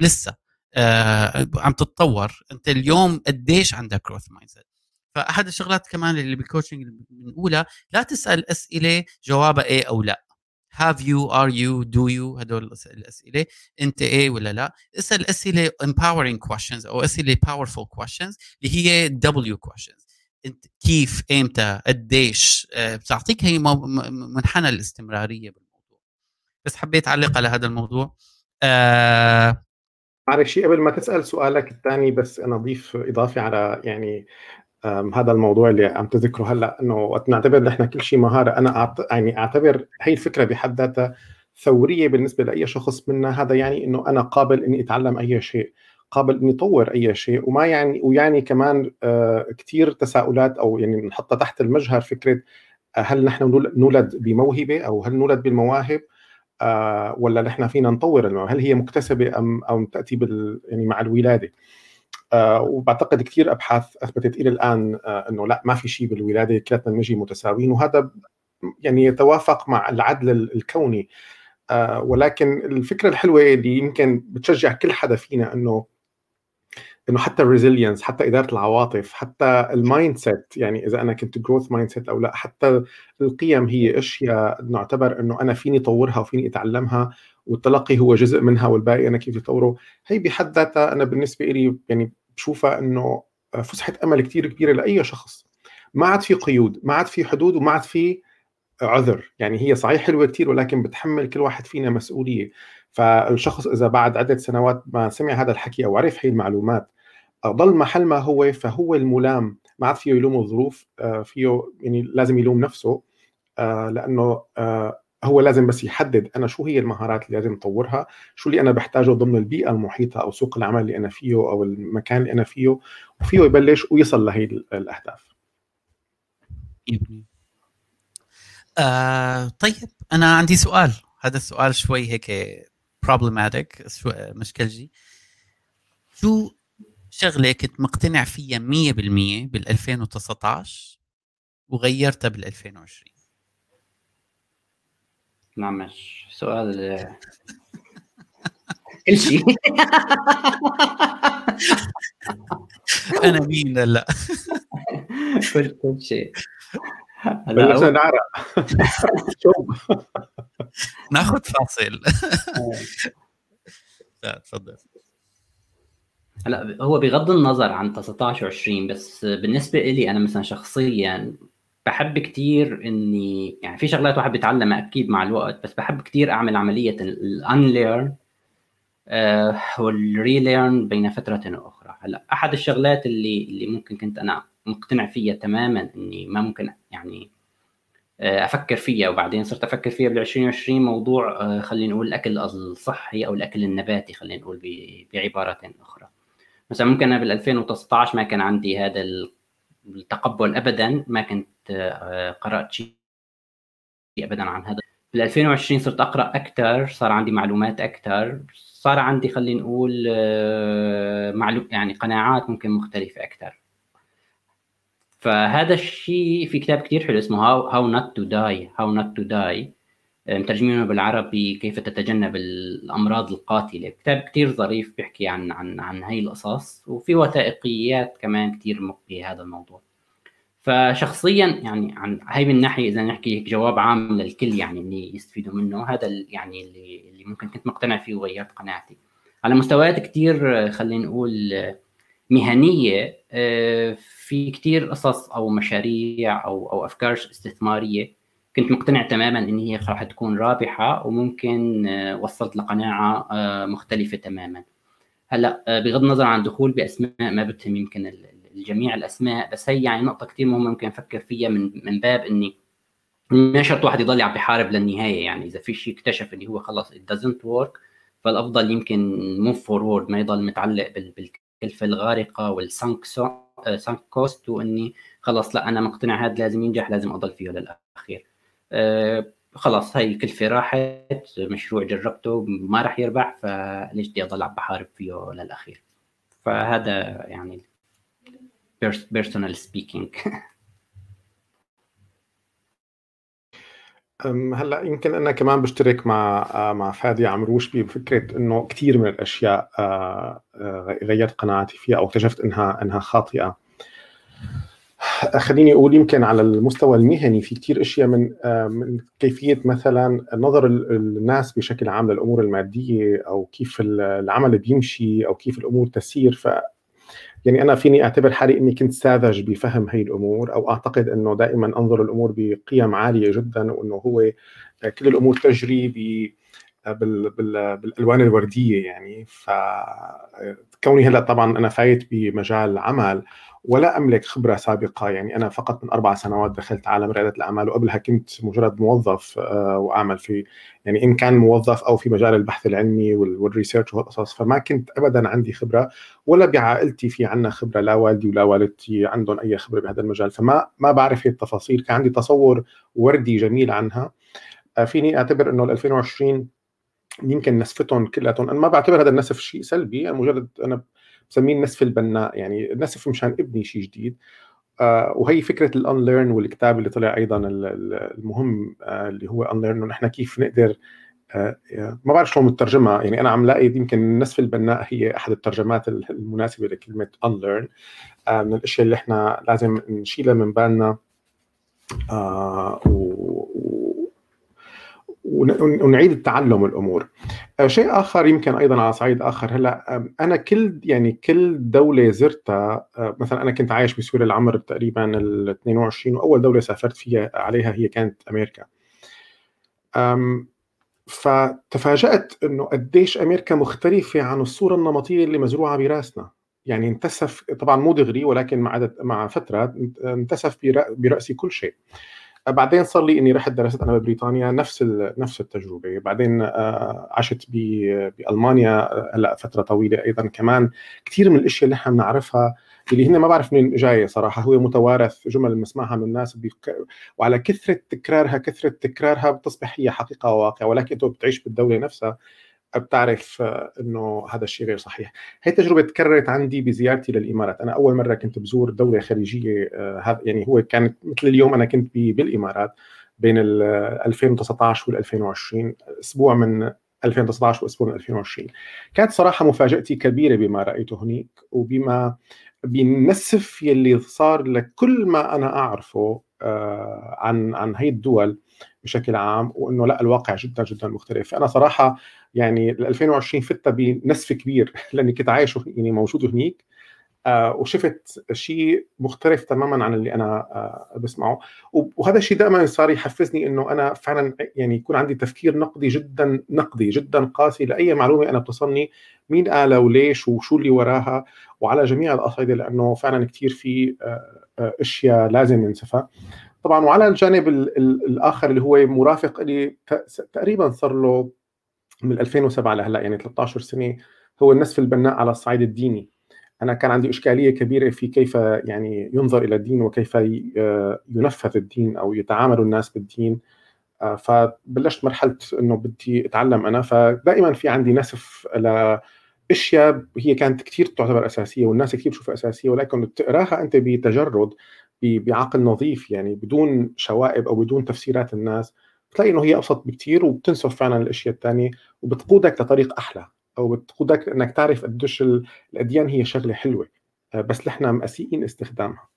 لسه. آه عم تتطور. أنت اليوم قديش عندك growth mindset فاحد الشغلات كمان اللي بال coaching بنقولها لا تسأل أسئلة جوابها إيه أو لا. have you are you do you هدول الأسئلة. أنت إيه ولا لا. اسأل أسئلة empowering questions أو أسئلة powerful questions اللي هي W questions. أنت كيف إمتى قديش؟ آه، بتعطيك هي منحنى الاستمرارية بالموضوع. بس حبيت أعلق على هذا الموضوع. آه معلش قبل ما تسأل سؤالك الثاني بس أنا أضيف إضافة على يعني هذا الموضوع اللي عم تذكره هلأ إنه نعتبر نحن كل شيء مهارة أنا أعت... يعني أعتبر هي الفكرة بحد ذاتها ثورية بالنسبة لأي شخص منا. هذا يعني إنه أنا قابل إني أتعلم أي شيء قابل إني أطور أي شيء وما يعني ويعني كمان آه كثير تساؤلات أو يعني نحطها تحت المجهر فكرة آه، هل نحن نولد بموهبة أو هل نولد بالمواهب؟ آه ولا نحن فينا نطور المواهب هل هي مكتسبة ام أو تأتي بال يعني مع الولادة؟ آه وبعتقد كثير أبحاث أثبتت إلى الآن آه إنه لا ما في شيء بالولادة كلاتنا نجي متساويين وهذا يعني يتوافق مع العدل الكوني. ولكن الفكرة الحلوة اللي يمكن بتشجع كل حدا فينا إنه إنه حتى ال resilience حتى إدارة العواطف حتى ال mindset يعني إذا أنا كنت growth mindset أو لا حتى القيم هي أشياء نعتبر إنه أنا فيني اطورها وفيني أتعلمها والتلقي هو جزء منها والباقي أنا كيف اطوره هي بحد ذاتها أنا بالنسبة لي يعني بشوفها إنه فسحة أمل كثير كبيرة لأي شخص. ما عاد في قيود ما عاد في حدود وما عاد في عذر. يعني هي صحيح حلوة كثير ولكن بتحمل كل واحد فينا مسؤولية. فالشخص إذا بعد عدة سنوات ما سمع هذا الحكي أو عرف هي المعلومات ضل محل ما هو فهو الملام. ما عاد فيه يلوم الظروف آه، فيه يعني لازم يلوم نفسه آه، لأنه آه، هو لازم بس يحدد أنا شو هي المهارات اللي لازم أطورها شو اللي أنا بحتاجه ضمن البيئة المحيطة أو سوق العمل اللي أنا فيه أو المكان اللي أنا فيه وفيه يبلش ويصل لهي الأهداف. آه طيب أنا عندي سؤال. هذا السؤال شوي هيك problematic مشكلجي شو شغلة كنت مقتنع فيها 100% بال 2019 وغيرتها بال 2020 نعم سؤال *laughs* كل شيء. أنا مين لا كل *laughs* كل شيء. *laughs* بلشنا نعرق *laughs* ناخذ فاصل. *laughs* تفضل. هلا هو بغض النظر عن 19 و20 بس بالنسبة لي أنا مثلا شخصيا بحب كثير اني يعني في شغلات واحد بيتعلمها أكيد مع الوقت بس بحب كثير أعمل عملية ال unlearn آه وال relearn بين فترة وأخرى هلا أحد الشغلات اللي اللي ممكن كنت أنا مقتنع فيها تماما إني ما ممكن يعني آه، أفكر فيها وبعدين صرت أفكر فيها بال 2020 موضوع آه، خلينا نقول الأكل الصحي أو الأكل النباتي خلينا نقول بعباره أخرى. مثلا ممكن أنا بال 2019 ما كان عندي هذا التقبل ابدا ما كنت آه، قرأت شيء ابدا عن هذا. بال 2020 صرت أقرأ أكثر صار عندي معلومات أكثر صار عندي خلينا نقول معلوم يعني قناعات ممكن مختلفة أكثر فهذا الشيء في كتاب كثير حلو اسمه How Not to Die How Not to Die مترجمينه بالعربي كيف تتجنب الأمراض القاتلة. كتاب كثير ظريف بيحكي عن عن عن هي القصص وفي وثائقيات كمان كثير بهذا الموضوع. فشخصيا يعني عن هي من ناحية إذا نحكي جواب عام للكل يعني اللي يستفيدوا منه هذا يعني اللي اللي ممكن كنت مقتنع فيه وغيرت قناعتي. على مستويات كثير خلينا نقول مهنية آه، في كثير قصص أو مشاريع أو أو أفكار استثمارية كنت مقتنع تماما إن هي راح تكون رابحة وممكن آه، وصلت لقناعة آه، مختلفة تماما. هلأ آه، بغض النظر عن دخول بأسماء ما بتهم يمكن الجميع الأسماء بس هي يعني نقطة كثير مهمة ممكن أفكر فيها من من باب إني ما شرط واحد يضل عم بيحارب للنهاية. يعني إذا في شيء اكتشف اللي هو خلص it doesn't work فالأفضل يمكن موف فورورد ما يضل متعلق بالكلفة الغارقة والسانك sunk cost وإني خلص لا أنا مقتنع هذا لازم ينجح لازم أضل فيه للأخير. آه، خلاص هاي الكلفه راحت مشروع جربته ما راح يربح فليش بدي أضل عم بحارب فيه للأخير. فهذا يعني personal speaking *laughs* هلأ يمكن أنا كمان بشترك مع آه، مع فادي عمروش بفكرة إنه كثير من الأشياء آه، آه، غيرت قناعاتي فيها أو اكتشفت إنها إنها خاطئة. خليني أقول يمكن على المستوى المهني في كثير أشياء من من كيفية مثلا نظر الناس بشكل عام للأمور المادية أو كيف العمل بيمشي أو كيف الأمور تسير. ف يعني أنا فيني أعتبر حالي إني كنت ساذج بفهم هي الأمور أو أعتقد إنه دائما أنظر الأمور بقيم عالية جدا وإنه هو كل الأمور تجري ب بال بال بالألوان الوردية يعني. فكوني هلأ طبعا أنا فايت بمجال العمل ولا أملك خبرة سابقة. يعني أنا فقط من أربع سنوات دخلت عالم ريادة الأعمال وقبلها كنت مجرد موظف آه، وأعمل في يعني إن كان موظف أو في مجال البحث العلمي والريسيرش وهالقصص فما كنت ابدا عندي خبرة ولا بعائلتي في عنا خبرة لا والدي ولا والدتي عندهم أي خبرة بهذا المجال. فما ما بعرف هي التفاصيل. كان عندي تصور وردي جميل عنها. آه، فيني أعتبر إنه 2020 يمكن نسفتهم كلياتهم أنا ما بعتبر هذا النسف شيء سلبي يعني مجرد أنا بسميه النسف البناء يعني النسف مشان ابني شيء جديد. آه وهي فكرة ال unlearn والكتاب اللي طلع أيضا المهم آه اللي هو unlearn ونحن كيف نقدر آه ما بعرف شلون مترجمها يعني أنا عم لاقي يمكن النسف البناء هي أحد الترجمات المناسبة لكلمة unlearn من الأشياء اللي إحنا لازم نشيلها من بالنا. ونعيد التعلم الأمور. آه، شيء آخر يمكن أيضا على صعيد آخر هلأ أنا كل يعني كل دولة زرتها آه، مثلا أنا كنت عايش بسوريا العمر تقريبا ال 22 وأول دولة سافرت فيها عليها هي كانت أمريكا. فتفاجأت إنه قديش أمريكا مختلفة عن الصورة النمطية اللي مزروعة براسنا. يعني انتسف طبعا مو دغري ولكن مع مع فترة انتسف براسي كل شيء. بعدين صار لي إني رحت درست أنا ببريطانيا نفس نفس التجربة. بعدين آه، عشت بألمانيا آه، هلا فترة طويلة أيضا كمان. كثير من الأشياء اللي إحنا بنعرفها اللي هن ما بعرف منين جاية صراحة هو متوارث جمل بنسمعها من الناس بيك... وعلى كثرة تكرارها كثرة تكرارها بتصبح هي حقيقة وواقع ولكن أنت بتعيش بالدولة نفسها. بتعرف آه، إنه هذا الشيء غير صحيح. هي التجربه تكررت عندي بزيارتي للإمارات. أنا أول مرة كنت بزور دولة خليجية آه، هذا يعني هو كانت مثل اليوم أنا كنت بالإمارات بين ال 2019 وال 2020 أسبوع من 2019 وأسبوع من 2020 كانت صراحة مفاجأتي كبيرة بما رأيته هناك وبما بالنسف يلي صار لكل ما أنا أعرفه آه، عن عن هي الدول. بشكل عام وإنه لا الواقع جدا جدا مختلف. أنا صراحة يعني 2020 فتها بنسف كبير *laughs* لأني كنت عايش يعني موجود هنيك. آه وشفت شيء مختلف تماما عن اللي أنا آه بسمعه. وهذا الشيء دائما صار يحفزني إنه أنا فعلا يعني يكون عندي تفكير نقدي جدا نقدي جدا قاسي لأي معلومة أنا بتصلني مين قالها وليش وشو اللي وراها. وعلى جميع الأصعدة لأنه فعلا كثير في آه, أشياء لازم ننسفها طبعا وعلى الجانب الآخر اللي هو مرافق لي تقريبا صار له من 2007 لهلأ يعني 13 سنة هو النسف البناء على الصعيد الديني. أنا كان عندي إشكالية كبيرة في كيف يعني ينظر إلى الدين وكيف ينفذ الدين أو يتعامل الناس بالدين. آه، فبلشت مرحلة إنه بدي أتعلم أنا. فدائما في عندي نسف لاشياء هي كانت كثير تعتبر أساسية والناس كثير بتشوفها أساسية ولكن تقراها أنت بتجرد بعقل نظيف يعني بدون شوائب أو بدون تفسيرات الناس بتلاقي إنه هي أبسط بكثير وبتنسف فعلا الاشياء الثانية وبتقودك لطريق أحلى أو بتقودك إنك تعرف قديش الأديان هي شغلة حلوة آه، بس نحن مسيئين استخدامها.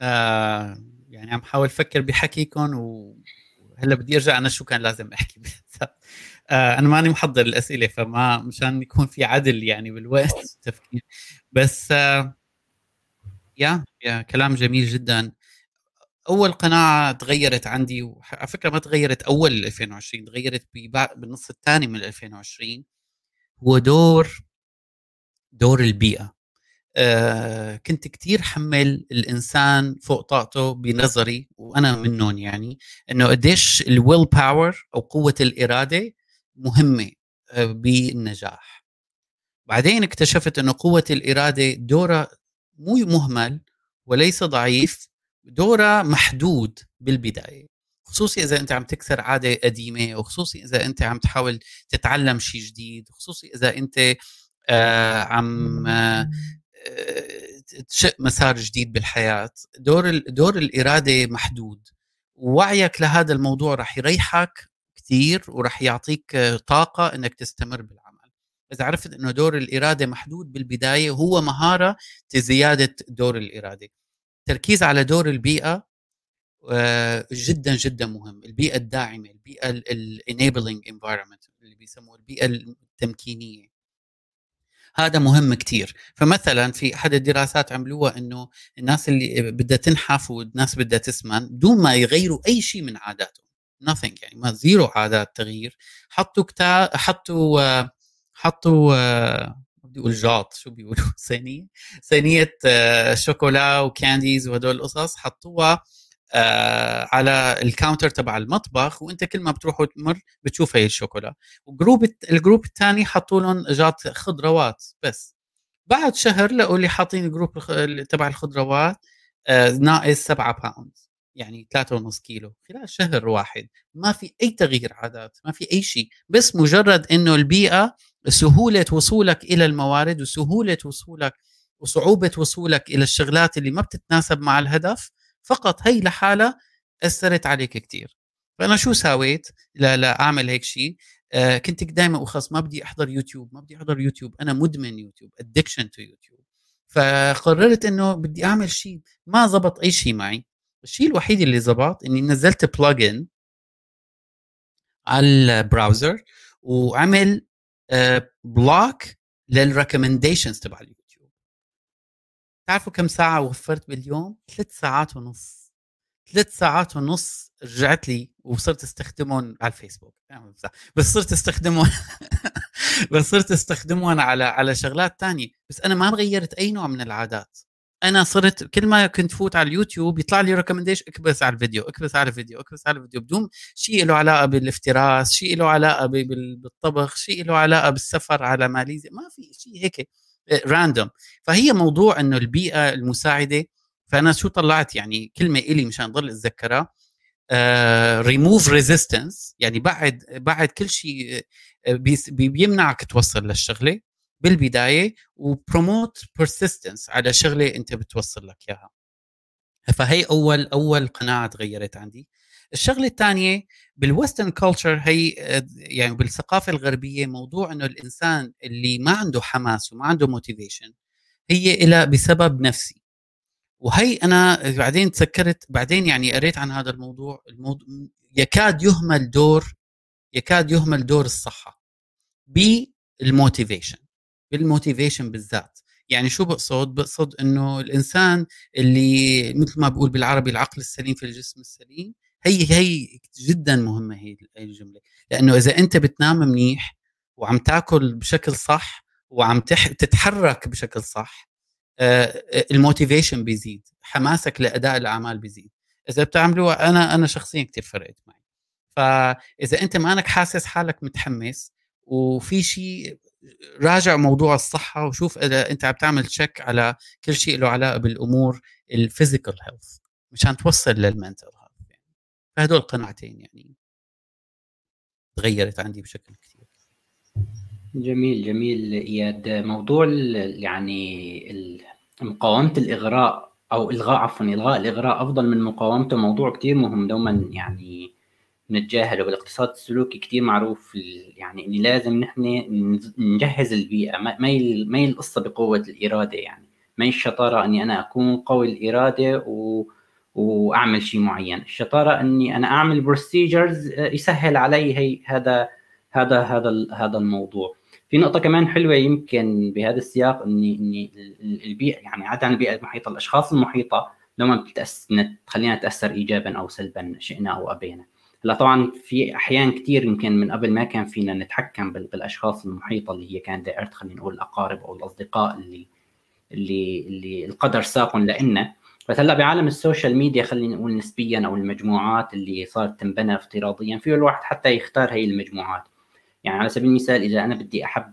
آه يعني عم حاول أفكر بحكيكم وهلأ بدي أرجع أنا شو كان لازم أحكي. *laughs* آه أنا ماني محضر الأسئلة فما مشان يكون في عدل يعني بالوقت *laughs* تفكير. بس آه يا يا كلام جميل جدا. أول قناعة تغيرت عندي وعلى فكرة ما تغيرت أول 2020 تغيرت بالنص الثاني من 2020 هو دور دور البيئة. آه كنت كتير حمل الإنسان فوق طاقته بنظري وأنا منهم يعني إنه قديش الويل باور أو قوة الإرادة مهمة آه بالنجاح. بعدين اكتشفت إنه قوة الإرادة دورها مو مهمل وليس ضعيف دوره محدود بالبداية. خصوصي إذا أنت عم تكسر عادة قديمة وخصوصي إذا أنت عم تحاول تتعلم شيء جديد خصوصي إذا أنت آه عم آه تشق مسار جديد بالحياة. دور دور الإرادة محدود. ووعيك لهذا الموضوع رح يريحك كثير ورح يعطيك طاقة إنك تستمر بالعمل. اذا عرفت إنه دور الإرادة محدود بالبداية هو مهارة لزياده دور الإرادة. التركيز على دور البيئة آه، جدا جدا مهم. البيئة الداعمة البيئة ال enabling environment اللي بيسموها البيئة التمكينية. هذا مهم كتير. فمثلا في أحد الدراسات عملوها إنه الناس اللي بدها تنحف والناس بدها تسمن بدون ما يغيروا أي شيء من عاداتهم. Nothing يعني ما zero عادات تغيير. حطوا كتا حطوا حطوا بدي أقول جاط شو بيقولوا؟ *laughs* صينية صينية آه، شوكولا و candies وهدول القصص حطوها آه، على ال counter تبع المطبخ وإنت كل ما بتروح وتمر بتشوف هي الشوكولا. و group ال group الثاني حطوا لهم جات خضروات بس. بعد شهر لقوا لي حاطين ال group تبع الخضروات آه، ناقص 7 pound يعني 3.5 كيلو خلال شهر واحد ما في أي تغيير عادات ما في أي شيء بس مجرد إنه البيئة سهولة وصولك إلى الموارد وسهولة وصولك وصعوبة وصولك إلى الشغلات اللي ما بتتناسب مع الهدف فقط هي لحالها أثرت عليك كثير فأنا شو سويت؟ لأعمل هيك شيء. آه كنت دائما اخص ما بدي أحضر يوتيوب ما بدي أحضر يوتيوب أنا مدمن يوتيوب addiction to يوتيوب. فقررت إنه بدي أعمل شيء ما زبط أي شيء معي. الشيء الوحيد اللي زبط إني نزلت plugin على ال browser وعمل block لل recommendations تبع اليوتيوب. تعرفوا كم ساعة وفرت باليوم؟ ثلاث ساعات ونص. ثلاث ساعات ونص رجعت لي وصرت أستخدمهم على الفيسبوك. بس صرت أستخدمهم *laughs* بس صرت أستخدمهم على على شغلات تانية. بس أنا ما غيرت أي نوع من العادات. أنا صرت كل ما كنت فوت على اليوتيوب يطلع لي recommendation اكبس على الفيديو اكبس على الفيديو اكبس على الفيديو بدون شيء له علاقة بالافتراس شيء له علاقة بالطبخ شيء له علاقة بالسفر على ماليزيا ما في شيء هيك random فهي موضوع إنه البيئة المساعدة. فأنا شو طلعت؟ يعني كلمة إلي مشان ضل أتذكرها ريموف uh, ريزيستنس يعني بعد بعد كل شيء بيمنعك توصل للشغلة. بالبداية و promote persistence على شغلة أنت بتوصل لك إياها. فهي أول أول قناعة تغيرت عندي. الشغلة الثانية بال western culture هي يعني بالثقافة الغربية موضوع إنه الإنسان اللي ما عنده حماس وما عنده motivation هي إلى بسبب نفسي. وهي أنا بعدين تذكرت بعدين يعني قريت عن هذا الموضوع الموضوع يكاد يهمل دور يكاد يهمل دور الصحة. بال motivation بال motivation بالذات. يعني شو بقصد؟ بقصد إنه الإنسان اللي مثل ما بقول بالعربي العقل السليم في الجسم السليم هي هي جدا مهمة هي الجملة. لأنه إذا أنت بتنام منيح وعم تاكل بشكل صح وعم تح... تتحرك بشكل صح آه ال motivation بيزيد حماسك لأداء الأعمال بيزيد. إذا بتعملوا أنا أنا شخصيا كثير فرقت معي. فإذا أنت ما انك حاسس حالك متحمس وفي شيء راجع موضوع الصحة وشوف إذا أنت عم تعمل check على كل شيء له علاقة بالأمور ال physical health مشان توصل لل mental health يعني فهدول قناعتين يعني. تغيرت عندي بشكل كثير جميل جميل إياد. موضوع يعني مقاومة الإغراء أو إلغاء عفوا إلغاء الإغراء أفضل من مقاومته موضوع كثير مهم دوما يعني نتجاهله بالاقتصاد السلوكي كتير معروف يعني إن لازم نحن نجهز البيئة ما ما هي القصة بقوة الإرادة يعني. ما هي الشطارة إني أنا أكون قوي الإرادة و وأعمل شيء معين. الشطارة إني أنا أعمل بروسيجرز يسهل علي هي هذا هذا هذا هذا الموضوع. في نقطة كمان حلوة يمكن بهذا السياق إني إني البيئة يعني عادة البيئة المحيطة الأشخاص المحيطة لما بتأس... تخلينا نتأثر ايجابا أو سلبا شئنا أو أبينا. هلا طبعا في أحيان كثير يمكن من قبل ما كان فينا نتحكم بالأشخاص المحيطة اللي هي كانت دائره خلينا نقول الأقارب أو الأصدقاء اللي اللي اللي القدر ساقهم لنا بس هلأ بعالم ال social media خلينا نقول نسبيا أو المجموعات اللي صارت تنبنى افتراضيا فيه الواحد حتى يختار هي المجموعات. يعني على سبيل المثال إذا أنا بدي أحب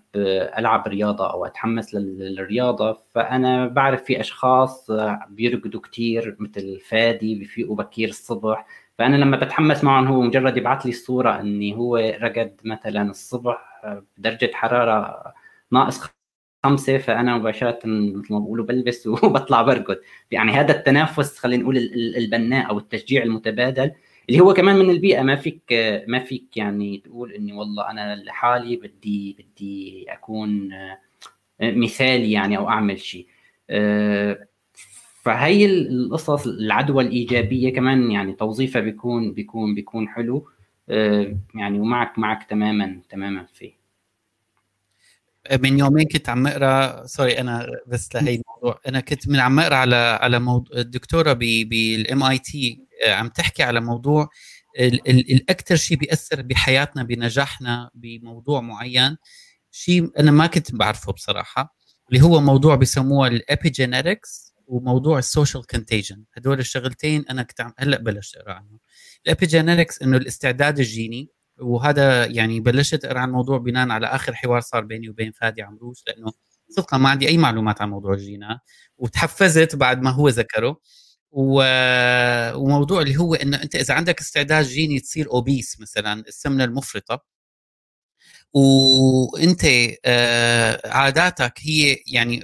ألعب رياضة أو أتحمس للرياضة فأنا بعرف في أشخاص بيرقدوا كثير مثل فادي بيفيقوا بكير الصبح. فأنا لما بتحمس معهم هو مجرد يبعث لي الصورة إني هو رقد مثلا الصبح بدرجة حرارة ناقص خمسة فأنا مباشرة مثل ما بقولوا بلبس *laughs* وبطلع برقد. يعني هذا التنافس خلينا نقول البناء أو التشجيع المتبادل اللي هو كمان من البيئة. ما فيك ما فيك يعني تقول إني والله أنا لحالي بدي بدي أكون مثالي يعني أو أعمل شيء. فهي القصص العدوى الإيجابية كمان يعني توظيفها بيكون بيكون بيكون حلو. يعني ومعك معك تماما تماما فيه. من يومين كنت عم اقرا sorry أنا بس لهي الموضوع. أنا كنت من عم أقرأ على على موضوع الدكتورة بال MIT عم تحكي على موضوع الاكثر شيء بيأثر بحياتنا بنجاحنا بموضوع معين. شيء أنا ما كنت بعرفه بصراحة اللي هو موضوع بسموه ال epigenetics وموضوع ال social contagion هدول الشغلتين أنا كنت عم هلأ بلشت أقرأ عنهم. ال epigenetics إنه الاستعداد الجيني وهذا يعني بلشت أقرأ عن الموضوع بناء على آخر حوار صار بيني وبين فادي عمروش لأنه صدقا ما عندي أي معلومات عن موضوع الجينات وتحفزت بعد ما هو ذكره. و... وموضوع اللي هو إنه أنت إذا عندك استعداد جيني تصير obese مثلا السمنة المفرطة. وأنت آه، عاداتك هي يعني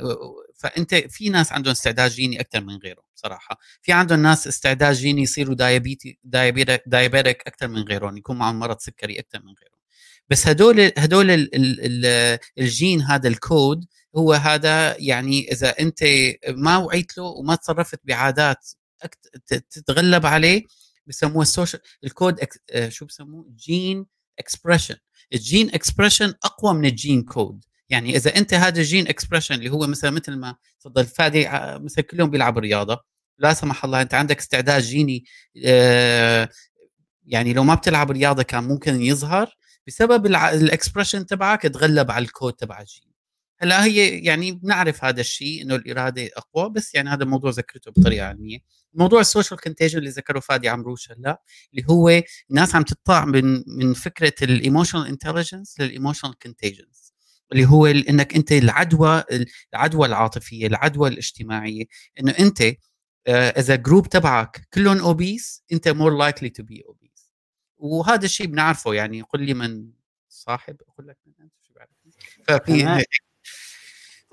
فأنت في ناس عندهم استعداد جيني أكثر من غيرهم صراحة. في عندهم ناس استعداد جيني يصيروا diabeti diabetic أكثر من غيرهم يكون معهم مرض سكري أكثر من غيرهم. بس هدول هدول ال ال ال الجين هذا الكود هو هذا يعني إذا أنت ما وعيت له وما تصرفت بعادات تتغلب عليه بسموه ال social ال code آه، شو بسموه؟ gene expression ال gene expression أقوى من ال gene code يعني إذا أنت هذا ال gene expression اللي هو مثلا مثل ما تفضل فادي آه، مثلا كل يوم بيلعب رياضة لا سمح الله أنت عندك استعداد جيني آه، يعني لو ما بتلعب رياضة كان ممكن يظهر بسبب ال expression تبعك تغلب على الكود تبع الجين هلأ هي يعني بنعرف هذا الشيء إنه الإرادة أقوى بس يعني هذا الموضوع ذكرته بطريقة علمية. موضوع ال social contagion اللي ذكره فادي عمروش هلأ اللي هو الناس عم تطلع من من فكرة ال emotional intelligence لل emotional contagions اللي هو إنك أنت العدوى العدوى العاطفية العدوى الاجتماعية إنه أنت آه، إذا group تبعك كلهم obese أنت more likely to be obese وهذا الشيء بنعرفه يعني قل لي من صاحب أقول لك من أنت شو ففي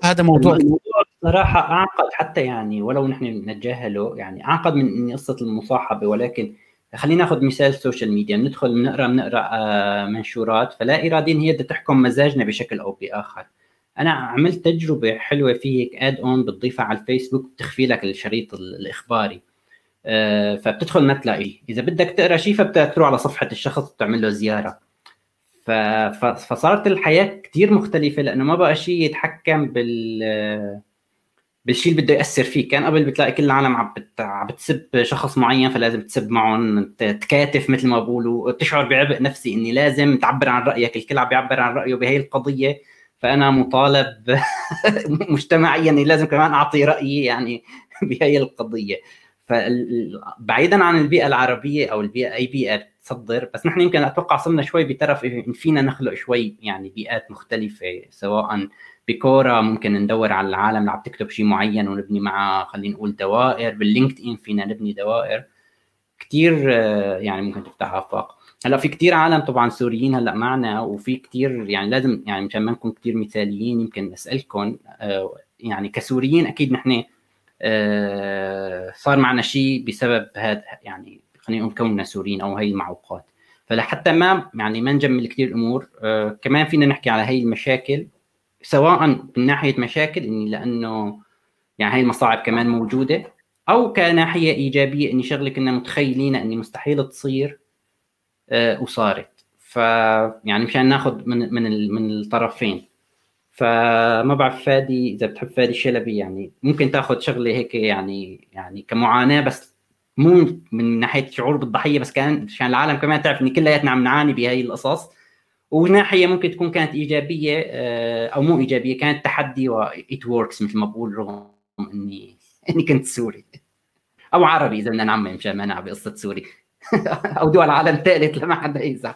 هذا موضوع الموضوع بصراحه أعقد حتى يعني ولو نحن نتجاهله يعني أعقد من قصه المصاحبة ولكن خلينا ناخذ مثال ال social media بندخل بنقرا بنقرا آه، منشورات فلا اراديا هي بدها تحكم مزاجنا بشكل أو بآخر. أنا عملت تجربة حلوة في هيك add-on بتضيفها على الفيسبوك بتخفي لك الشريط الإخباري. آه، فبتدخل ما تلاقيه إذا بدك تقرأ شيء فبدك تروح على صفحة الشخص وتعمل له زيارة. فصارت الحياة كثير مختلفة لأنه ما بقى شيء يتحكم بال بالشيء اللي بده يأثر فيك. كان قبل بتلاقي كل العالم عم بتسب شخص معين فلازم تسب معهم. تكاتف مثل ما بقولوا تشعر بعبء نفسي إني لازم تعبر عن رأيك. الكل عم بيعبر عن رأيه بهي القضية. فأنا مطالب *laughs* مجتمعيا إني لازم كمان أعطي رأيي يعني *laughs* بهي القضية. فبعيدا عن البيئة العربية أو البيئة أي بيئة تصدر بس نحن يمكن أتوقع صرنا شوي بطرف فينا نخلق شوي يعني بيئات مختلفة سواء بكورة ممكن ندور على العالم اللي عم تكتب شيء معين ونبني معها خلينا نقول دوائر. باللينكد ان فينا نبني دوائر كثير آه، يعني ممكن تفتح افاق هلأ في كثير عالم طبعا سوريين هلأ معنا وفي كثير يعني لازم يعني مشان ما نكون كثير مثاليين يمكن اسالكم آه، يعني كسوريين أكيد نحن آه، صار معنا شيء بسبب هذا يعني خلينا نقول كوننا سوريين أو هي المعوقات. فلحتى ما يعني ما نجمل كثير الأمور كمان فينا نحكي على هي المشاكل. سواء من ناحية مشاكل إني لأنه يعني هاي المصاعب كمان موجودة أو كناحية إيجابية إني شغله كنا متخيلين إني مستحيل تصير آه وصارت. فيعني مشان ناخذ من من من الطرفين. فما بعرف فادي إذا بتحب فادي الشلبي يعني ممكن تاخذ شغلة هيك يعني يعني كمعاناة بس مو من ناحية شعور بالضحية بس كان عشان العالم كمان تعرف ان كلياتنا عم نعاني بهي القصص. وناحية ممكن تكون كانت إيجابية آه، أو مو إيجابية كانت تحدي و it works مثل ما بقول رغم إني إني كنت سوري. أو عربي إذا بدنا نعمم مشان ما بقصه سوري. *laughs* أو دول عالم ثالث لما حدا يزعل.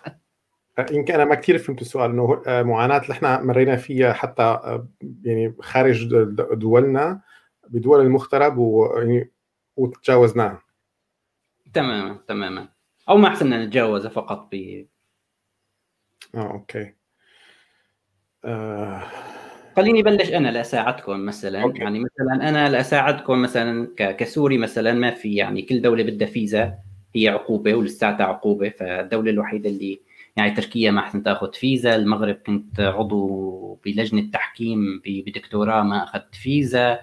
يمكن أنا ما كثير فهمت السؤال إنه آه، معاناة اللي إحنا مرينا فيها حتى آه، يعني خارج دولنا بدول المغترب ويعني وتجاوزناها. تماما تماما. أو ما أحسن نتجاوزها فقط ب آه okay. آه. خليني بلش أنا لأساعدكم مثلا. okay. يعني مثلا أنا لأساعدكم مثلا كسوري مثلا ما في يعني كل دولة بدها فيزا هي عقوبة ولساتها عقوبة فالدولة الوحيدة اللي يعني تركيا ما حسن تاخذ فيزا المغرب كنت عضو بلجنة تحكيم بدكتوراه ما أخذت فيزا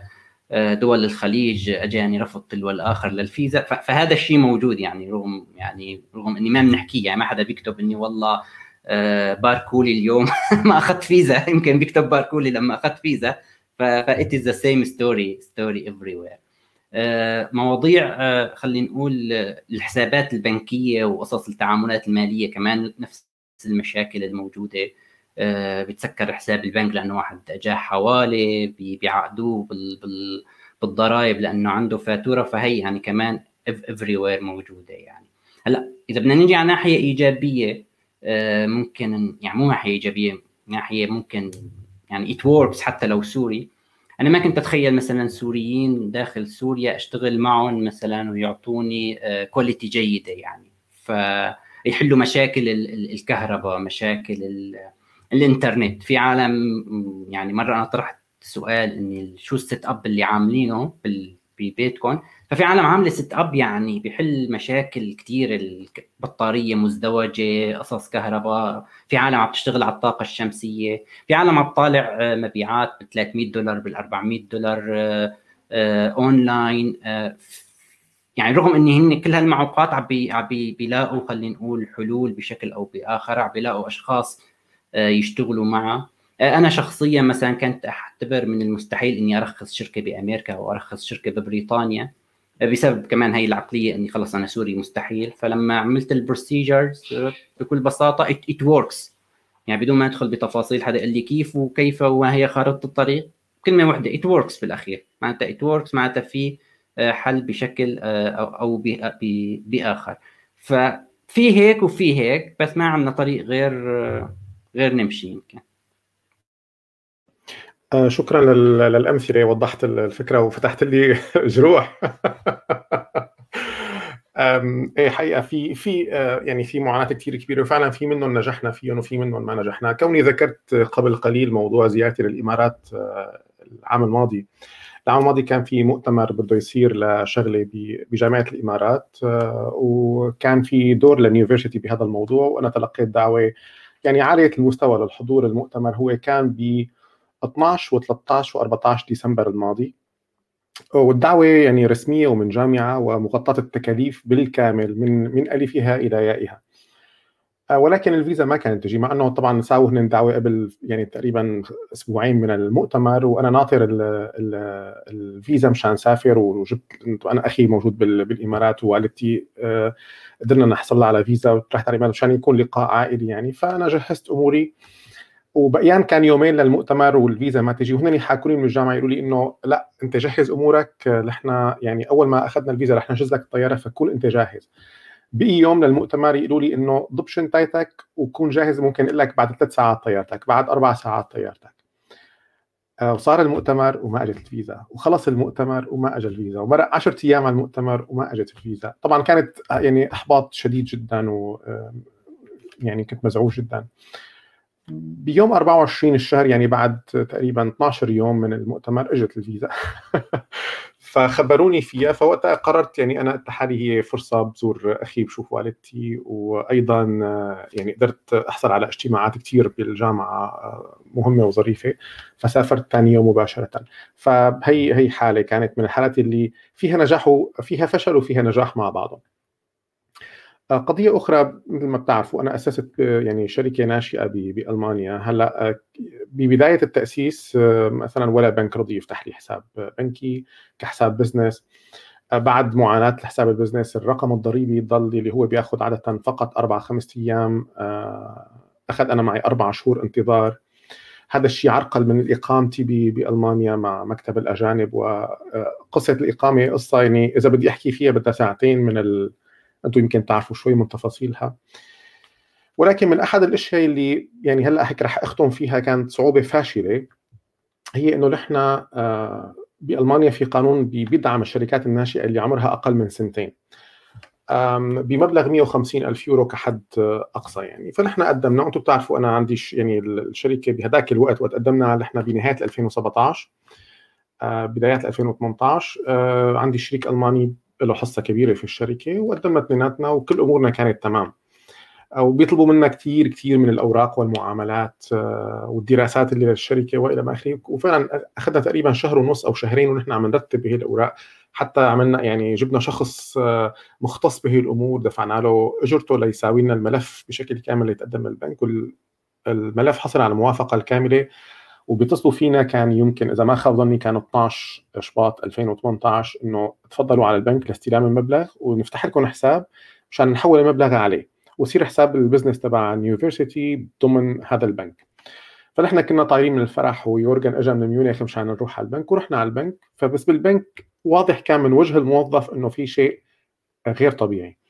آه، دول الخليج أجاني رفض تلو الآخر للفيزا فهذا الشيء موجود يعني رغم يعني رغم إني ما بنحكيه يعني ما حدا بيكتب إني والله باركولي اليوم. *laughs* ما أخذت فيزا. يمكن بيكتب باركولي لما أخذت فيزا. is the same story story everywhere مواضيع آه، خلينا نقول الحسابات البنكية وقصص التعاملات المالية كمان نفس المشاكل الموجودة. آه، بتسكر حساب البنك لأنه واحد اجاه حواله بيعقدوه بالضرائب لأنه عنده فاتورة. فهي يعني كمان everywhere موجودة يعني. هلأ إذا بدنا نجي على ناحية إيجابية آه، ممكن يعني مو ناحية إيجابية ناحية ممكن يعني it works حتى لو سوري. أنا ما كنت أتخيل مثلا سوريين داخل سوريا أشتغل معهم مثلا ويعطوني quality آه، جيدة يعني. فيحلوا مشاكل الكهرباء مشاكل الإنترنت. في عالم يعني مرة أنا طرحت سؤال إني شو ال setup اللي عاملينه ببيتكم ففي عالم عامله setup يعني بحل مشاكل كثير البطاريه مزدوجة قصص كهرباء في عالم عم تشتغل على الطاقة الشمسية في عالم عم تطالع آه، مبيعات ب 300 دولار بال 400 دولار اونلاين آه، آه، يعني رغم ان هن كل هالمعوقات عم عم بيلاقوا خلينا نقول حلول بشكل أو بآخر عم بيلاقوا أشخاص يشتغلوا معها أنا شخصيا مثلا كنت اعتبر من المستحيل إني أرخص شركة بأمريكا أو أرخص شركة ببريطانيا. بسبب كمان هي العقلية إني خلص أنا سوري مستحيل. فلما عملت ال procedures بكل بساطة it works يعني بدون ما أدخل بتفاصيل حدا قال لي كيف وكيف وما هي خارطة الطريق؟ كلمة واحدة it works بالأخير. معناتها it works معناتها في آه، حل بشكل آه، أو بآخر. ففي هيك وفي هيك بس ما عندنا طريق غير غير نمشي يمكن. آه، شكرا للأمثلة وضحت الفكرة وفتحت لي *laughs* جروح. إيه حقيقة في في آه، يعني في معاناة كثير كبيرة وفعلا في منهم نجحنا فيهم وفي منهم ما نجحنا. كوني ذكرت قبل قليل موضوع زيارتي للامارات آه، العام الماضي. العام الماضي كان في مؤتمر بده يصير لشغلة بجامعة الإمارات وكان في دور لليونيفرسيتي بهذا الموضوع وأنا تلقيت دعوة يعني عالية المستوى للحضور المؤتمر هو كان ب 12 و13 و14 ديسمبر الماضي. والدعوة يعني رسمية ومن جامعة ومغطاة التكاليف بالكامل من من ألفها إلى يائها. آه، ولكن الفيزا ما كانت تجي مع إنه طبعا ساووا هن دعوه قبل يعني تقريبا أسبوعين من المؤتمر وأنا ناطر ال ال الفيزا مشان سافر وجبت أنا أخي موجود بالإمارات ووالدتي آه، قدرنا نحصل على فيزا ورحت على مشان يكون لقاء عائلي يعني. فأنا جهزت أموري وبقيان كان يومين للمؤتمر والفيزا ما تجي. وهن يحاكوني من الجامعة يقولوا لي إنه لا أنت جهز أمورك نحن يعني أول ما أخذنا الفيزا رح نحجز لك الطيارة فكون أنت جاهز. بقي يوم للمؤتمر يقولوا لي إنه ضب شنطتك وكون جاهز ممكن أقول لك بعد ثلاث ساعات طيارتك بعد أربع ساعات طيارتك. آه، وصار المؤتمر وما إجت الفيزا. وخلص المؤتمر وما اجى الفيزا. ومرق 10 أيام على المؤتمر وما إجت الفيزا. طبعا كانت يعني إحباط شديد جدا و يعني كنت مزعوج جدا. بيوم 24 الشهر يعني بعد تقريبا 12 يوم من المؤتمر إجت الفيزا. *laughs* فخبروني فيها فوقتها قررت يعني أنا قلت حالي هي فرصة بزور أخي بشوف والدتي وأيضا يعني قدرت أحصل على اجتماعات كثير بالجامعة مهمة وظريفة فسافرت ثاني يوم مباشرة. فهي هي حالة كانت من الحالات اللي فيها نجاح وفيها فشل وفيها نجاح مع بعضهم. قضية أخرى مثل ما بتعرفوا أنا أسست آه، يعني شركة ناشئة بألمانيا. هلأ آه، ببداية التأسيس مثلا ولا بنك رضي يفتح لي حساب بنكي كحساب business. بعد معاناة الحساب ال business الرقم الضريبي ضل اللي هو بيأخذ عادة فقط أربع خمسة أيام. أخذ أنا معي أربع شهور انتظار. هذا الشيء عرقل من إقامتي بألمانيا مع مكتب الأجانب وقصة الإقامة قصة يعني إذا بدي أحكي فيها بدها ساعتين من ال أنتم يمكن تعرفوا شوي من تفاصيلها. ولكن من أحد الأشياء اللي يعني هلأ هيك رح أختم فيها كانت صعوبة فاشلة هي إنه نحن آه، بألمانيا في قانون بيدعم الشركات الناشئة اللي عمرها أقل من سنتين. بمبلغ 150 ألف يورو كحد أقصى يعني. فنحن قدمنا وأنتم بتعرفوا أنا عندي يعني الشركة بهذاك الوقت وقت قدمنا نحن بنهاية 2017 آه، بدايات 2018 آه، عندي شريك ألماني له حصة كبيرة في الشركة وقدمنا اثنيناتنا وكل أمورنا كانت تمام. وبيطلبوا منا كثير كثير من الأوراق والمعاملات آه، والدراسات اللي للشركة وإلى ما آخره. وفعلا أخذنا تقريبا شهر ونص أو شهرين ونحن عم نرتب بهي الأوراق. حتى عملنا يعني جبنا شخص آه، مختص بهي الأمور دفعنا له أجرته ليساوي لنا الملف بشكل كامل ليتقدم للبنك. والملف حصل على الموافقة الكاملة. وبيتصلوا فينا كان يمكن إذا ما خاب ظني كان 12 شباط 2018 إنه تفضلوا على البنك لاستلام المبلغ ونفتح لكم حساب مشان نحول المبلغ عليه. ويصير حساب ال business تبع ال university ضمن هذا البنك. فنحن كنا طايرين من الفرح ويورجن اجى من ميونخ مشان نروح على البنك ورحنا على البنك. فبس بالبنك واضح كان من وجه الموظف إنه في شيء غير طبيعي.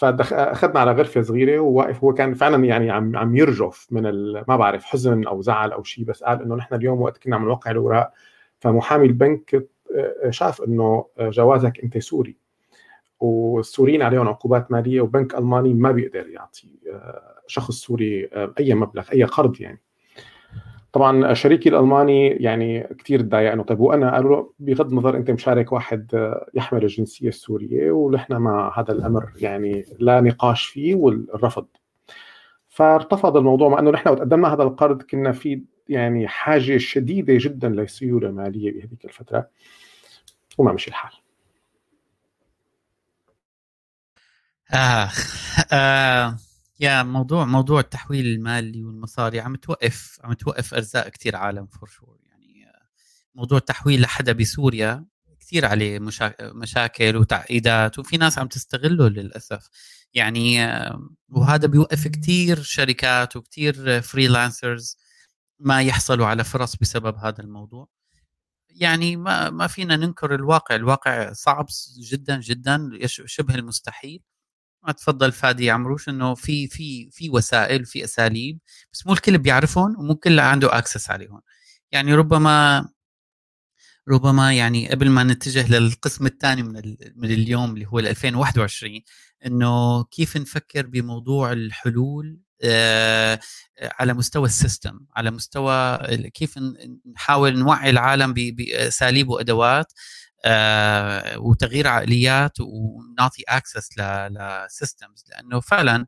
فاخذنا على غرفة صغيرة وواقف هو كان فعلا يعني عم عم يرجف من ما بعرف حزن أو زعل أو شيء بس قال إنه نحن اليوم وقت كنا عم نوقع الأوراق. فمحامي البنك شاف إنه جوازك أنت سوري. والسوريين عليهم عقوبات مالية وبنك ألماني ما بيقدر يعطي آه، شخص سوري آه، أي مبلغ أي قرض يعني. طبعا شريكي الألماني يعني كثير تضايق إنه طيب وأنا قالوا له بغض النظر أنت مشارك واحد آه، يحمل الجنسية السورية ونحن مع هذا الأمر يعني لا نقاش فيه والرفض. فارتفض الموضوع مع إنه نحن قدمنا هذا القرض كنا في يعني حاجة شديدة جدا لسيوله ماليه بهذيك الفترة وما مشي الحال. اخ آه يا موضوع موضوع التحويل المالي والمصاري عم توقف عم توقف أرزاق كثير عالم فور شور يعني موضوع التحويل لحدا بسوريا كثير عليه مشا... مشاكل وتعقيدات وفي ناس عم تستغله للأسف. يعني وهذا بيوقف كثير شركات وكثير freelancers ما يحصلوا على فرص بسبب هذا الموضوع. يعني ما ما فينا ننكر الواقع الواقع صعب جدا جدا شبه المستحيل. ما تفضل فادي عمروش إنه في في في وسائل في أساليب بس مو الكل بيعرفهم ومو الكل عنده access عليهم يعني ربما ربما يعني قبل ما نتجه للقسم الثاني من من اليوم اللي هو 2021 إنه كيف نفكر بموضوع الحلول آه، على مستوى ال system على مستوى كيف نحاول نوعي العالم بأساليب وأدوات آه، وتغيير عقليات ونعطي access ل systems لأنه فعلا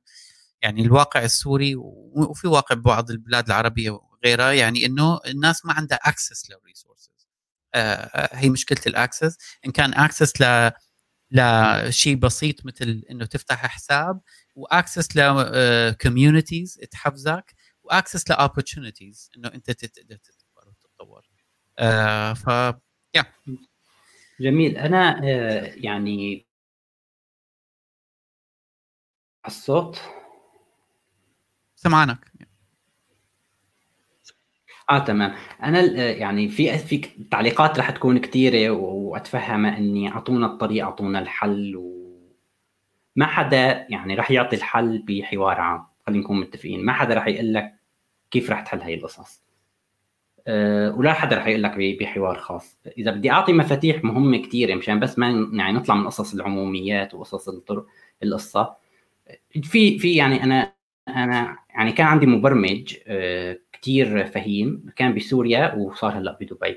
يعني الواقع السوري وفي واقع ببعض البلاد العربية وغيرها يعني إنه الناس ما عندها access لل resources هي مشكلة ال access إن كان access ل لشيء بسيط مثل إنه تفتح حساب و access ل communities تحفزك و access ل opportunities إنه أنت تقدر تكبر وتتطور آه ف يا جميل. أنا آه، يعني الصوت سمعانك آه تمام. أنا آه، يعني في في تعليقات رح تكون كثيره وأتفهم إني أعطونا الطريق أعطونا الحل وما حدا يعني رح يعطي الحل بحوار عام. خلينا نكون متفقين. ما حدا رح يقول لك كيف رح تحل هي القصص. أه ولا حدا رح يقول لك بحوار خاص. إذا بدي أعطي مفاتيح مهمة كثيره مشان بس ما يعني نطلع من قصص العموميات وقصص الطرق القصة. في في يعني أنا أنا يعني كان عندي مبرمج أه كثير فهيم كان بسوريا وصار هلأ بدبي.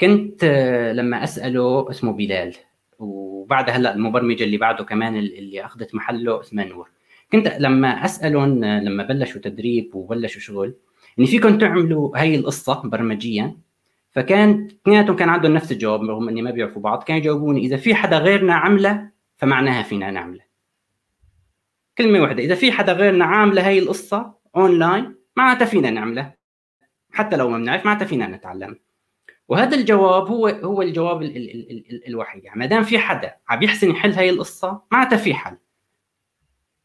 كنت أه لما أسأله اسمه بلال وبعد هلأ المبرمج اللي بعده كمان اللي أخذت محله اسمه نور. كنت لما أسألهم لما بلشوا تدريب وبلشوا شغل يعني فيكم تعملوا هاي القصة برمجيا فكان اثنيناتهم كان عندهم نفس الجواب رغم إني ما بيعرفوا بعض كانوا يجاوبوني إذا في حدا غيرنا عمله فمعناها فينا نعملة. كلمة واحدة إذا في حدا غيرنا عاملة هاي القصة اونلاين معناتها فينا نعملة. حتى لو ما بنعرف معناتها فينا نتعلم. وهذا الجواب هو هو الجواب ال ال ال ال الوحيد. يعني ما دام في حدا عم يحسن يحل هاي القصة معناتها في حل.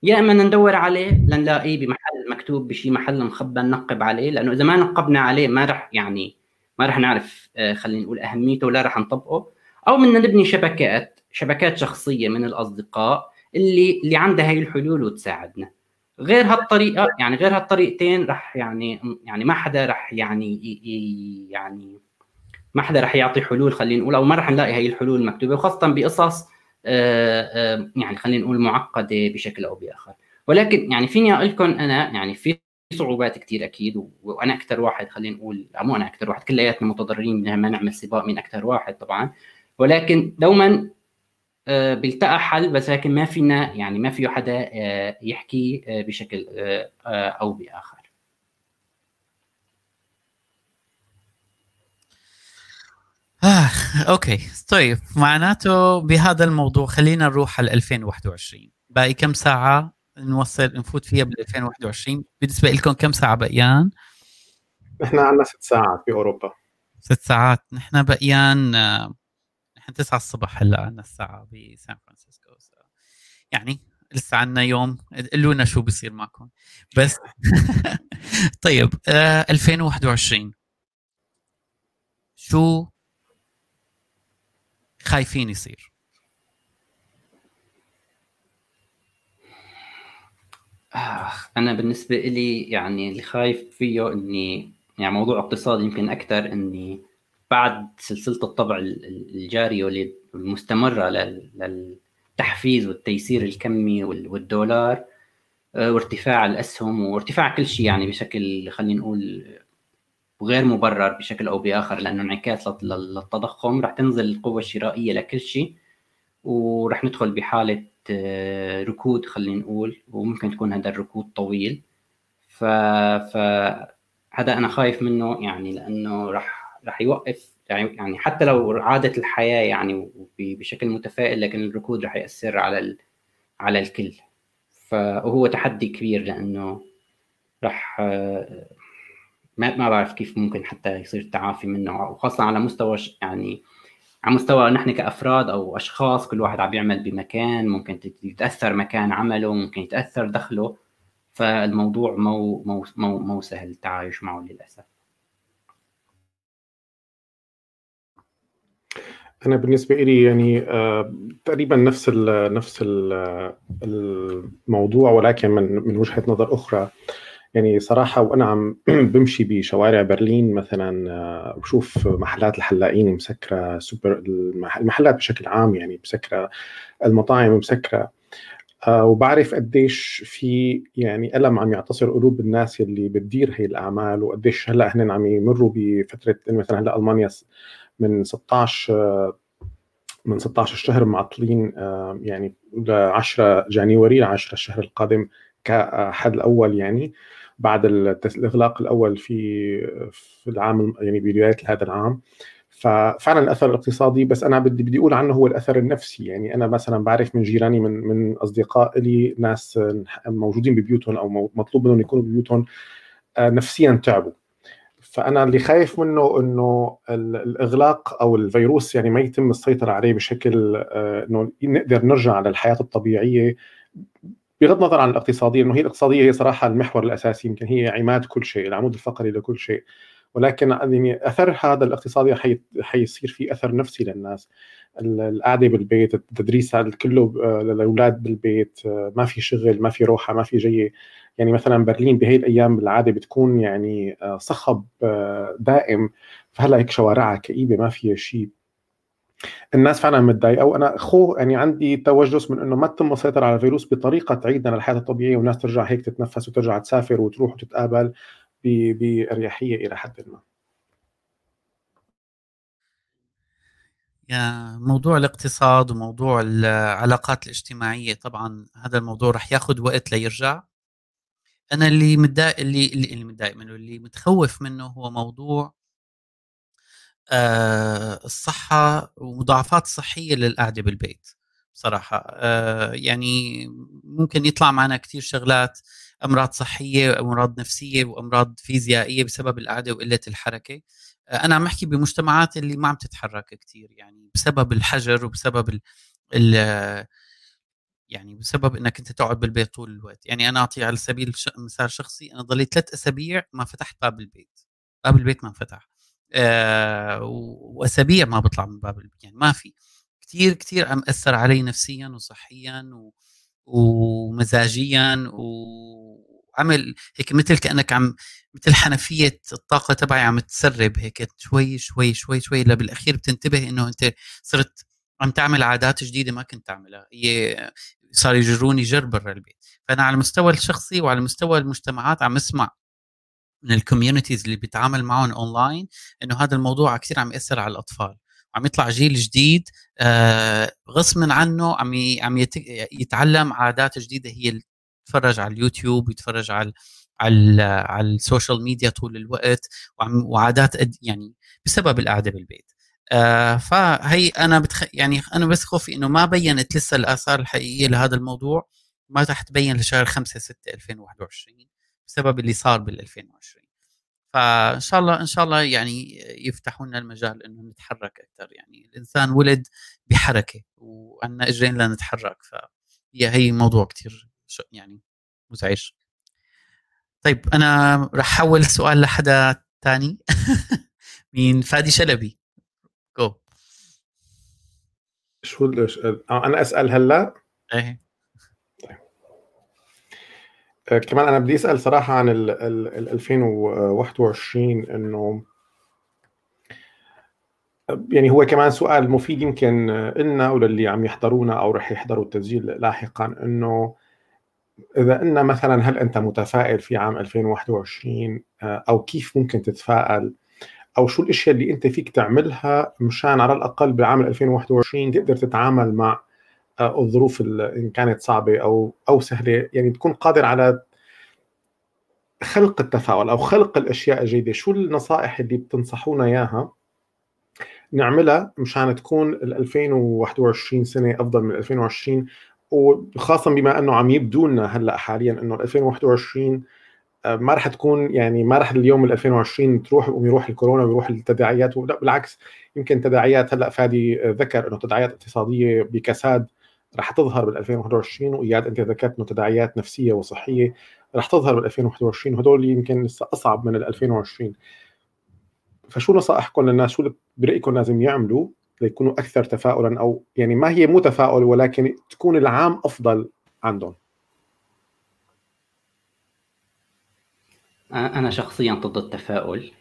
يا إما ندور عليه لنلاقيه بمحل مكتوب بشي محل مخبى ننقب عليه لأنه إذا ما نقبنا عليه ما رح يعني ما رح نعرف آه، خلينا نقول أهميته ولا رح نطبقه. أو بدنا نبني شبكات شبكات شخصية من الأصدقاء اللي اللي عندها هي الحلول وتساعدنا. غير هالطريقة يعني غير هالطريقتين رح يعني يعني ما حدا رح يعني يعني ما حدا رح يعطي حلول خلينا نقول أو ما رح نلاقي هي الحلول مكتوبه وخاصة بقصص يعني خلينا نقول معقدة بشكل أو بآخر. ولكن يعني فيني أقول لكم أنا يعني في صعوبات كثير أكيد وأنا أكثر واحد خلينا نقول مو أنا أكثر واحد كلياتنا متضررين لما نعمل سباق من أكثر واحد طبعا. ولكن دوما آه، بيلتقى حل بس لكن ما فينا يعني ما فيه حدا آه، يحكي آه، بشكل أو بآخر. آه، أوكي. طيب معناته بهذا الموضوع خلينا نروح على 2021 باقي كم ساعة؟ نوصل نفوت فيها بال 2021 بالنسبة لكم كم ساعة بقيان؟ نحن عندنا ست ساعات باوروبا ست ساعات. نحن بقيان نحن 9 الصبح هلا عندنا الساعة بسان فرانسيسكو يعني لسه عندنا يوم. قولوا لنا شو بصير معكم. بس *laughs* طيب آه 2021 شو خايفين يصير؟ آه أنا بالنسبة لي يعني اللي خايف فيه إني يعني موضوع اقتصادي يمكن أكثر إني بعد سلسلة الطبع الجارية والمستمرة للتحفيز والتيسير الكمي والدولار آه، وارتفاع الأسهم وارتفاع كل شيء يعني بشكل خلينا نقول وغير مبرر بشكل أو بآخر لأنه انعكاس للتضخم رح تنزل القوه الشرائيه لكل شيء ورح ندخل بحالة ركود خلينا نقول وممكن تكون هذا الركود طويل. ف هذا أنا خايف منه يعني لأنه رح رح يوقف يعني حتى لو عادت الحياة يعني بشكل متفائل لكن الركود رح يأثر على ال... على الكل. فهو تحدي كبير لأنه رح آه، ما ما بعرف كيف ممكن حتى يصير التعافي منه وخاصة على مستوى يعني على مستوى نحن كأفراد أو أشخاص كل واحد عم يعمل بمكان ممكن يتأثر مكان عمله ممكن يتأثر دخله. فالموضوع مو مو مو, مو سهل التعايش معه للأسف. أنا بالنسبة لي يعني آه تقريبا نفس نفس ال الموضوع ولكن من من وجهة نظر أخرى. يعني صراحة وأنا عم *clears throat* بمشي بشوارع برلين مثلا آه، بشوف محلات الحلاقين مسكرة سوبر المحلات بشكل عام يعني مسكرة المطاعم مسكرة آه، وبعرف قديش في يعني ألم عم يعتصر قلوب الناس اللي بتدير هي الأعمال وقديش هلأ هن عم يمروا بفترة مثلا هلأ ألمانيا من 16 من 16 شهر معطلين آه، يعني ل 10 جانيوري 10 الشهر القادم كحد الأول يعني. بعد الإغلاق الأول في في العام يعني بدايه هذا العام. ففعلا الأثر الاقتصادي بس أنا بدي بدي أقول عنه هو الأثر النفسي. يعني أنا مثلا بعرف من جيراني من من أصدقاء لي ناس موجودين ببيوتهم أو مطلوب منهم يكونوا ببيوتهم آه، نفسيا تعبوا. فأنا اللي خايف منه إنه الإغلاق أو الفيروس يعني ما يتم السيطرة عليه بشكل آه، إنه نقدر نرجع للحياة الطبيعية بغض النظر عن الاقتصادية إنه هي الاقتصادية هي صراحة المحور الأساسي يمكن هي عماد كل شيء العمود الفقري لكل شيء. ولكن يعني أثر هذا الاقتصادي حي... حيصير في أثر نفسي للناس. القعدة بالبيت التدريس كله آه، للأولاد بالبيت آه، ما في شغل ما في روحة ما في جي يعني مثلا برلين بهي الأيام بالعاده بتكون يعني آه، صخب دائم. فهلأ هيك شوارعها كئيبة ما فيها شيء الناس فعلا متضايقة وأنا خو يعني عندي توجس من إنه ما تتم السيطرة على الفيروس بطريقة تعيدنا للحياة الطبيعية والناس ترجع هيك تتنفس وترجع تسافر وتروح وتتقابل بأريحية إلى حد ما. يا موضوع الاقتصاد وموضوع العلاقات الاجتماعية طبعا هذا الموضوع رح ياخذ وقت ليرجع أنا اللي متضايق اللي اللي متضايق منه اللي متخوف منه هو موضوع الصحة ومضاعفات صحية للقعدة بالبيت بصراحة. آه، يعني ممكن يطلع معنا كثير شغلات أمراض صحية أمراض نفسية وأمراض فيزيائية بسبب القعدة وقلة الحركة. آه، أنا عم أحكي بمجتمعات اللي ما عم تتحرك كثير يعني بسبب الحجر وبسبب ال ال يعني بسبب إنك أنت تقعد بالبيت طول الوقت. يعني أنا أعطي على سبيل مثال شخصي أنا ضليت ثلاث أسابيع ما فتحت باب البيت. باب البيت ما فتح. آه، وأسابيع ما بطلع من باب البيت يعني ما في. كثير كثير عم أثر علي نفسيا وصحيا و... ومزاجيا وعمل هيك مثل كأنك عم مثل حنفية الطاقة تبعي عم تسرب هيك شوي شوي شوي شوي بالأخير بتنتبه إنه أنت صرت عم تعمل عادات جديدة ما كنت اعملها هي صار يجروني جر برا البيت فأنا على المستوى الشخصي وعلى مستوى المجتمعات عم أسمع من ال communities اللي بيتعامل معهم اونلاين إنه هذا الموضوع كثير عم يأثر على الأطفال. عم يطلع جيل جديد آه غصبا عنه عم عم يتعلم عادات جديدة هي يتفرج على اليوتيوب ويتفرج على على على ال social media طول الوقت وعادات يعني بسبب القعدة بالبيت. آه فهي أنا بتخ... يعني أنا بس خوفي إنه ما بينت لسه الآثار الحقيقية لهذا الموضوع ما رح تبين لشهر 5 6 2021 بسبب اللي صار بال 2020 فإن شاء الله إن شاء الله يعني يفتحوا لنا المجال إنه نتحرك أكثر يعني الإنسان ولد بحركة وعندنا أجرين لنتحرك فهي هي موضوع كثير يعني مزعج. طيب أنا رح أحول السؤال لحدا ثاني *laughs* مين؟ فادي شلبي. جو شو أنا أسأل هلا؟ إيه. كمان أنا بدي أسأل صراحة عن ال ال 2021 إنه يعني هو كمان سؤال مفيد يمكن لنا وللي عم يحضرونا أو رح يحضروا التسجيل لاحقا إنه إذا ان مثلا هل أنت متفائل في عام 2021 آه، أو كيف ممكن تتفائل أو شو الأشياء اللي أنت فيك تعملها مشان على الأقل بعام 2021 تقدر تتعامل مع آه، الظروف إن كانت صعبة أو أو سهلة. يعني تكون قادر على خلق التفاؤل أو خلق الأشياء الجيدة. شو النصائح اللي بتنصحونا إياها نعملها مشان تكون ال 2021 سنة أفضل من 2020 وخاصه بما أنه عم يبدو لنا هلأ حاليا إنه 2021 آه، ما راح تكون يعني ما راح اليوم 2020 تروح ويروح الكورونا ويروح التداعيات. لا بالعكس يمكن تداعيات هلأ فادي ذكر إنه تداعيات اقتصادية بكساد راح تظهر بال 2021 وإياد أنت ذكرت انه تداعيات نفسية وصحية راح تظهر بال 2021 وهدول يمكن لسه أصعب من ال 2020 فشو نصائحكم للناس؟ شو برأيكم لازم يعملوا ليكونوا أكثر تفاؤلا أو يعني ما هي مو تفاؤل ولكن تكون العام أفضل عندهم؟ أنا شخصيا ضد التفاؤل.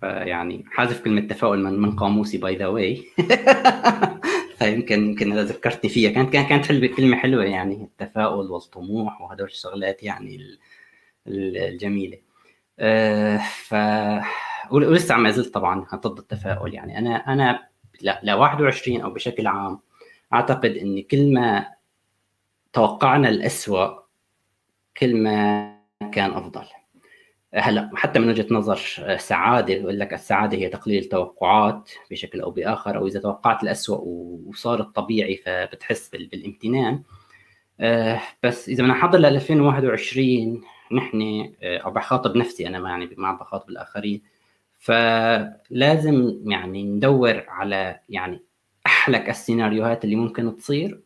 فيعني حذف كلمة تفاؤل من من قاموسي by the way فيمكن يمكن إذا ذكرتني فيها. كانت كانت كلمه حلوة يعني. التفاؤل والطموح وهدول الشغلات يعني الجميلة. أه ف ولسه ما زلت طبعا ضد التفاؤل يعني. أنا أنا ل 21 أو بشكل عام أعتقد ان كل ما توقعنا الأسوأ كل ما كان أفضل. هلا حتى من وجهة نظر سعادة بقول لك السعادة هي تقليل التوقعات بشكل أو بآخر أو إذا توقعت الأسوأ وصار الطبيعي فبتحس بالامتنان آه، بس إذا بدنا نحضر ل 2021 نحن آه، أو بخاطب نفسي أنا يعني ما بخاطب الآخرين فلازم يعني ندور على يعني احلك السيناريوهات اللي ممكن تصير.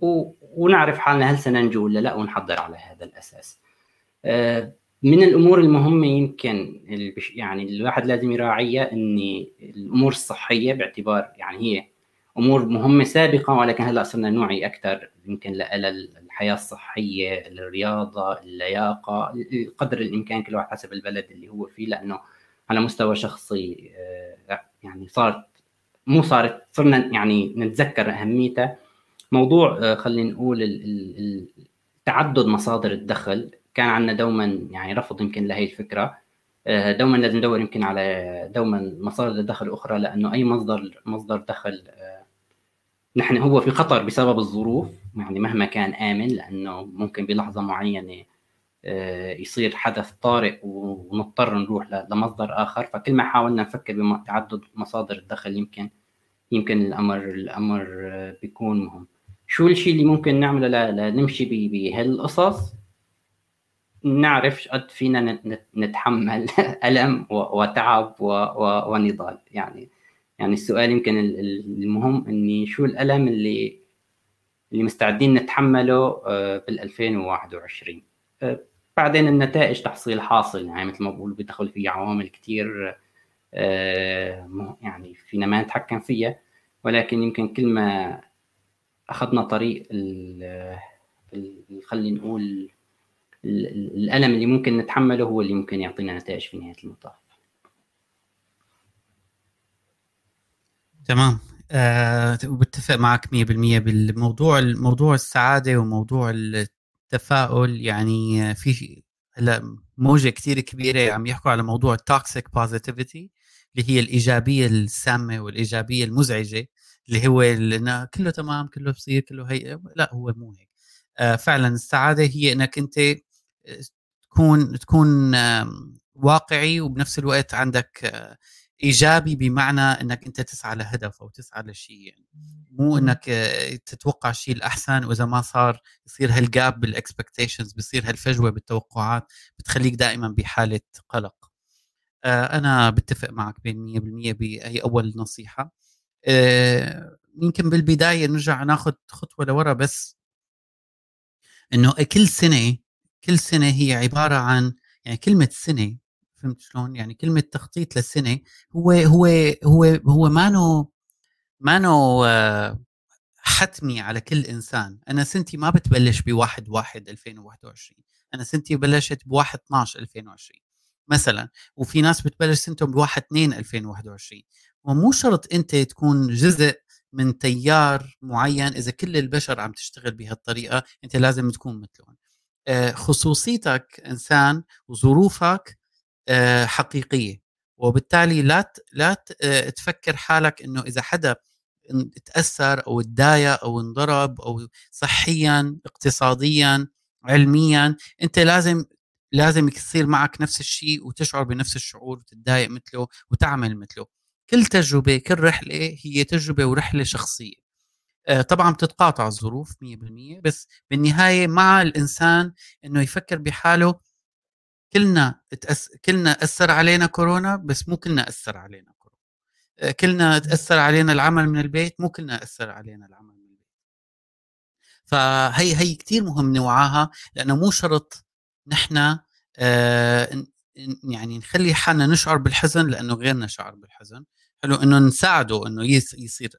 ونعرف حالنا هل سننجو ولا لا ونحضر على هذا الأساس. من الأمور المهمة يمكن يعني الواحد لازم يراعيها ان الأمور الصحية باعتبار يعني هي أمور مهمة سابقة ولكن هلأ صرنا نوعي أكثر يمكن للحياه الصحية، الرياضة، اللياقة، قدر الإمكان كل واحد حسب البلد اللي هو فيه لأنه على مستوى شخصي آه، يعني صارت مو صارت صرنا يعني نتذكر أهميتها. موضوع آه، خلينا نقول تعدد مصادر الدخل كان عندنا دوما يعني رفض يمكن لهي الفكرة. آه، دوما لازم ندور يمكن على دوما مصادر دخل أخرى لأنه أي مصدر مصدر دخل نحن هو في خطر بسبب الظروف يعني مهما كان آمن لأنه ممكن بلحظة معينة آه، يصير حدث طارئ ونضطر نروح لمصدر آخر. فكل ما حاولنا نفكر بتعدد مصادر الدخل يمكن يمكن الأمر الأمر آه، بيكون مهم. شو الشيء اللي ممكن نعمله لنمشي بهالقصص؟ نعرف قد فينا نتحمل *laughs* ألم وتعب ونضال. يعني يعني السؤال يمكن المهم إني شو الألم اللي اللي مستعدين نتحمله آه، بال 2021 بعدين النتائج تحصيل حاصل. يعني مثل ما بقول بيدخل فيها عوامل كثير آه، يعني فينا ما نتحكم فيها. ولكن يمكن كل ما أخذنا طريق خلينا نقول الألم اللي ممكن نتحمله هو اللي ممكن يعطينا نتائج في نهاية المطاف. تمام. أه معك 100% بالموضوع الموضوع السعادة وموضوع التفاؤل. يعني في هلا موجة كثير كبيرة عم يحكوا على موضوع ال toxic positivity اللي هي الإيجابية السامة والإيجابية المزعجة اللي هو اللي كله تمام كله بصير كله هي لا هو مو هيك. آه فعلا السعادة هي إنك أنت تكون تكون واقعي وبنفس الوقت عندك آه، إيجابي بمعنى إنك أنت تسعى لهدف أو تسعى لشيء يعني. مو إنك آه، تتوقع الشيء الأحسن وإذا ما صار يصير هالجاب بالاكسبكتيشنز بصير هالفجوة بالتوقعات بتخليك دائما بحالة قلق. آه، أنا بتفق معك بين 100% بهي أول نصيحة. يمكن بالبداية نرجع ناخذ خطوة لورا بس إنه كل سنة كل سنة هي عبارة عن يعني كلمة سنة فهمت شلون؟ يعني كلمة تخطيط للسنه هو هو هو هو مانو مانو آه، حتمي على كل إنسان، أنا سنتي ما بتبلش ب 1 1 2021 أنا سنتي بلشت ب 1 12 2020 مثلا. وفي ناس بتبلش سنتهم ب 1 2 2021 ومو شرط أنت تكون جزء من تيار معين. إذا كل البشر عم تشتغل بهالطريقة أنت لازم تكون مثلهم. خصوصيتك إنسان وظروفك آه، حقيقية. وبالتالي لا لا آه، تفكر حالك إنه إذا حدا تأثر أو تضايق أو انضرب أو صحيا اقتصاديا علميا أنت لازم لازم يصير معك نفس الشيء وتشعر بنفس الشعور وتتضايق مثله وتعمل مثله. كل تجربة كل رحلة هي تجربة ورحلة شخصية. آه، طبعا بتتقاطع الظروف 100% بس بالنهاية مع الإنسان إنه يفكر بحاله. كلنا تأس... كلنا أثر علينا كورونا بس مو كلنا أثر علينا كورونا. آه، كلنا تأثر علينا العمل من البيت مو كلنا أثر علينا العمل من البيت. فهي هي كثير مهم نوعاها لأنه مو شرط نحن آه يعني نخلي حالنا نشعر بالحزن لأنه غيرنا شعر بالحزن. حلو إنه نساعده إنه يصير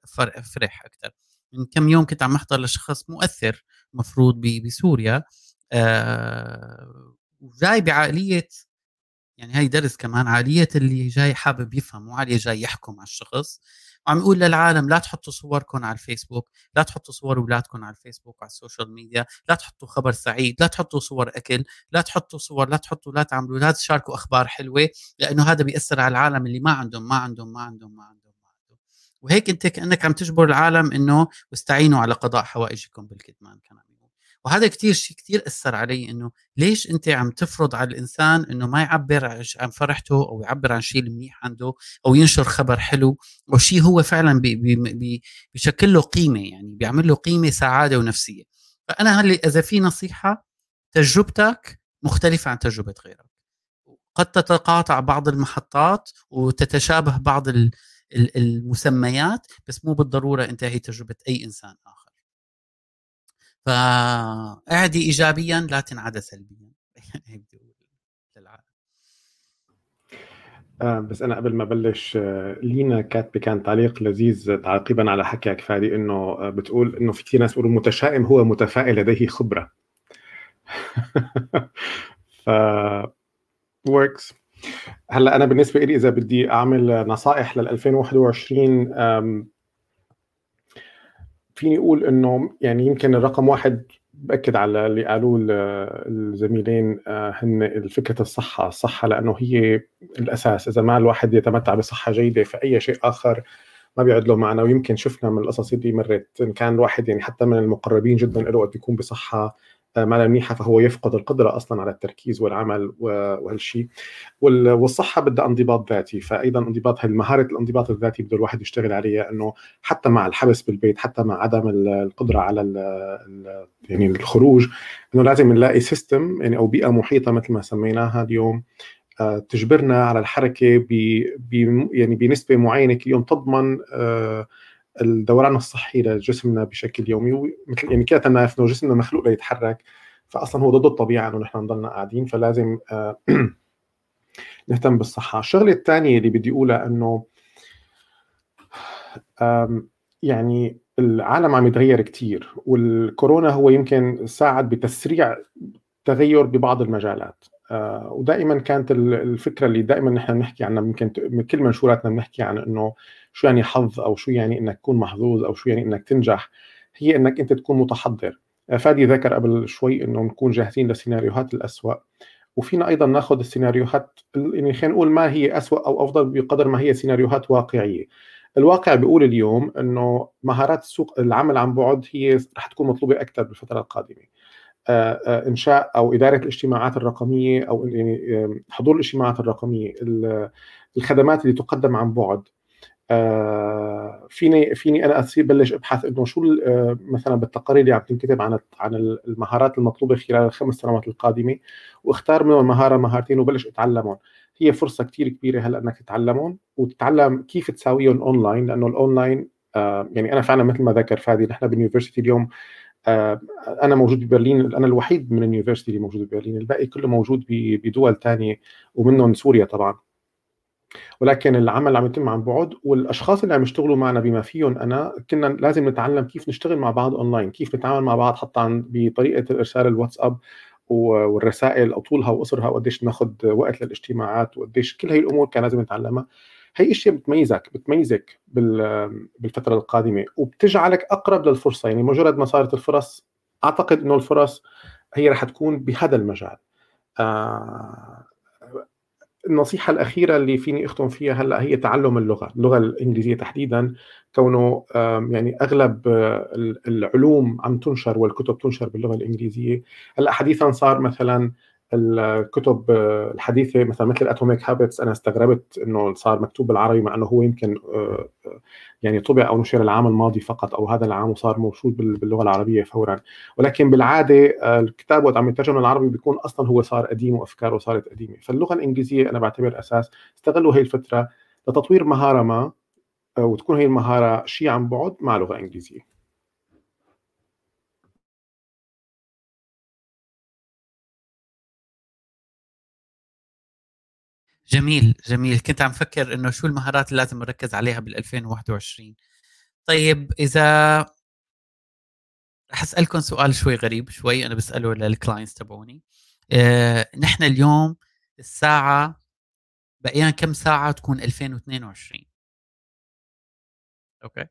فرح أكثر من كم يوم كنت عم أحضر لشخص مؤثر مفروض بسوريا آه وجاي بعقلية يعني هاي درس كمان عقلية اللي جاي حابب يفهم مو عقلية جاي يحكم على الشخص وعم يقول للعالم لا تحطوا صوركم على الفيسبوك لا تحطوا صور أولادكم على الفيسبوك وعلى ال social media لا تحطوا خبر سعيد لا تحطوا صور أكل لا تحطوا صور لا تحطوا لا تعملوا لا تشاركوا أخبار حلوة لأنه هذا بيأثر على العالم اللي ما عندهم ما عندهم ما عندهم ما عندهم. وهيك انت كأنك عم تجبر العالم إنه واستعينوا على قضاء حوائجكم بالكتمان كمان وهذا كثير شيء كثير أثر علي إنه ليش أنت عم تفرض على الإنسان إنه ما يعبر عن فرحته أو يعبر عن شيء المنيح عنده أو ينشر خبر حلو أو شيء هو فعلا بي بي بي بيشكل له قيمة يعني بيعمل له قيمة سعادة ونفسية. فأنا هل إذا في نصيحة تجربتك مختلفة عن تجربة غيرك. قد تتقاطع بعض المحطات وتتشابه بعض المسميات بس مو بالضرورة أنت هي تجربة أي إنسان آخر. فاعدي ايجابيا لا تنعدى سلبيا. *laughs* للعالم. آه بس أنا قبل ما بلش آه لينا كاتبة كان تعليق لذيذ تعقيبا على حكيك فادي إنه آه بتقول إنه في كثير ناس بيقولوا متشائم هو متفائل لديه خبرة. *laughs* ف works هلا أنا بالنسبة لي إذا بدي أعمل نصائح لل 2021 فيني أقول إنه يعني يمكن الرقم واحد بأكد على اللي قالوه الزميلين آه، هن فكره الصحة، الصحة لأنه هي الأساس، إذا ما الواحد يتمتع بصحة جيدة فاي شيء آخر ما بيعد له معنى. ويمكن شفنا من القصص اللي مرت إن كان الواحد يعني حتى من المقربين جدا له وقت يكون بصحة ما منيحه فهو يفقد القدرة أصلا على التركيز والعمل وهالشيء والصحة بدها انضباط ذاتي فايضا انضباط مهارة الانضباط الذاتي بده الواحد يشتغل عليها إنه حتى مع الحبس بالبيت حتى مع عدم القدرة على يعني الخروج إنه لازم نلاقي سيستم يعني أو بيئة محيطة مثل ما سميناها اليوم آه، تجبرنا على الحركة ب يعني بنسبة معينة كل يوم تضمن آه، الدوران الصحي لجسمنا بشكل يومي مثل يعني كده إنه جسمنا مخلوق ليتحرك فاصلا هو ضد الطبيعه إنه نحن نضلنا قاعدين فلازم آه، *clears throat* نهتم بالصحة. الشغلة الثانية اللي بدي أقولها إنه يعني العالم عم يتغير كثير والكورونا هو يمكن ساعد بتسريع تغير ببعض المجالات. ودائما كانت الفكرة اللي دائما نحن بنحكي عنها يمكن كل منشوراتنا بنحكي عن إنه شو يعني حظ أو شو يعني إنك تكون محظوظ أو شو يعني إنك تنجح هي إنك أنت تكون متحضر. آه، فادي ذكر قبل شوي إنه نكون جاهزين للسيناريوهات الاسوء وفينا أيضا ناخذ السيناريوهات يعني خلينا نقول ما هي اسوء أو أفضل بقدر ما هي سيناريوهات واقعية. الواقع بيقول اليوم إنه مهارات السوق العمل عن بعد هي رح تكون مطلوبة أكثر بالفترة القادمة. آه، آه، إنشاء أو إدارة الاجتماعات الرقمية أو يعني حضور الاجتماعات الرقمية الخدمات اللي تقدم عن بعد. آه، فيني فيني أنا أصير بلش أبحث إنه شو مثلا بالتقارير اللي عم تنكتب عن عن المهارات المطلوبة خلال الخمس سنوات القادمة واختار منهم مهارة مهارتين وبلش أتعلمهم. هي فرصة كثير كبيرة هلأ إنك تتعلمهم وتتعلم كيف تساويهم اونلاين لأنه الاونلاين يعني أنا فعلا مثل ما ذكر فادي نحن بال university اليوم آه، أنا موجود ببرلين أنا الوحيد من ال university اللي موجود ببرلين الباقي كله موجود بدول ثانية ومنهم سوريا طبعا. ولكن العمل عم يتم عن بعد والأشخاص اللي عم يشتغلوا معنا بما فيهم أنا كنا لازم نتعلم كيف نشتغل مع بعض اونلاين كيف نتعامل مع بعض حتى عن بطريقة ارسال الواتساب والرسائل أو طولها وقصرها وقديش ناخذ وقت للاجتماعات وقديش كل هي الأمور كان لازم نتعلمها. هي إشياء بتميزك بتميزك بالفترة القادمة وبتجعلك أقرب للفرصة. يعني مجرد ما صارت الفرص أعتقد إنه الفرص هي رح تكون بهذا المجال. آه النصيحة الأخيرة اللي فيني أختم فيها هلأ هي تعلم اللغة، اللغة الإنجليزية تحديدا. كونه يعني أغلب العلوم عم تنشر والكتب تنشر باللغة الإنجليزية، هلأ حديثا صار مثلا الكتب الحديثة مثلا مثل ال Atomic Habits أنا استغربت إنه صار مكتوب بالعربي مع إنه هو يمكن آه، آه، يعني طبع أو نشر العام الماضي فقط أو هذا العام وصار موجود باللغة العربية فورا. ولكن بالعادة آه، الكتاب وقت عم يترجم للعربي بيكون أصلا هو صار قديم وأفكاره صارت قديمة. فاللغة الإنجليزية أنا بعتبر أساس استغلوا هي الفترة لتطوير مهارة ما وتكون هي المهارة شيء عن بعد مع لغة إنجليزية. جميل جميل. كنت عم فكر إنه شو المهارات اللي لازم نركز عليها بال 2021 طيب إذا رح أسألكم سؤال شوي غريب شوي أنا بسأله لل clients تبعوني. آه، نحن اليوم الساعة بقينا كم ساعة تكون 2022 okay.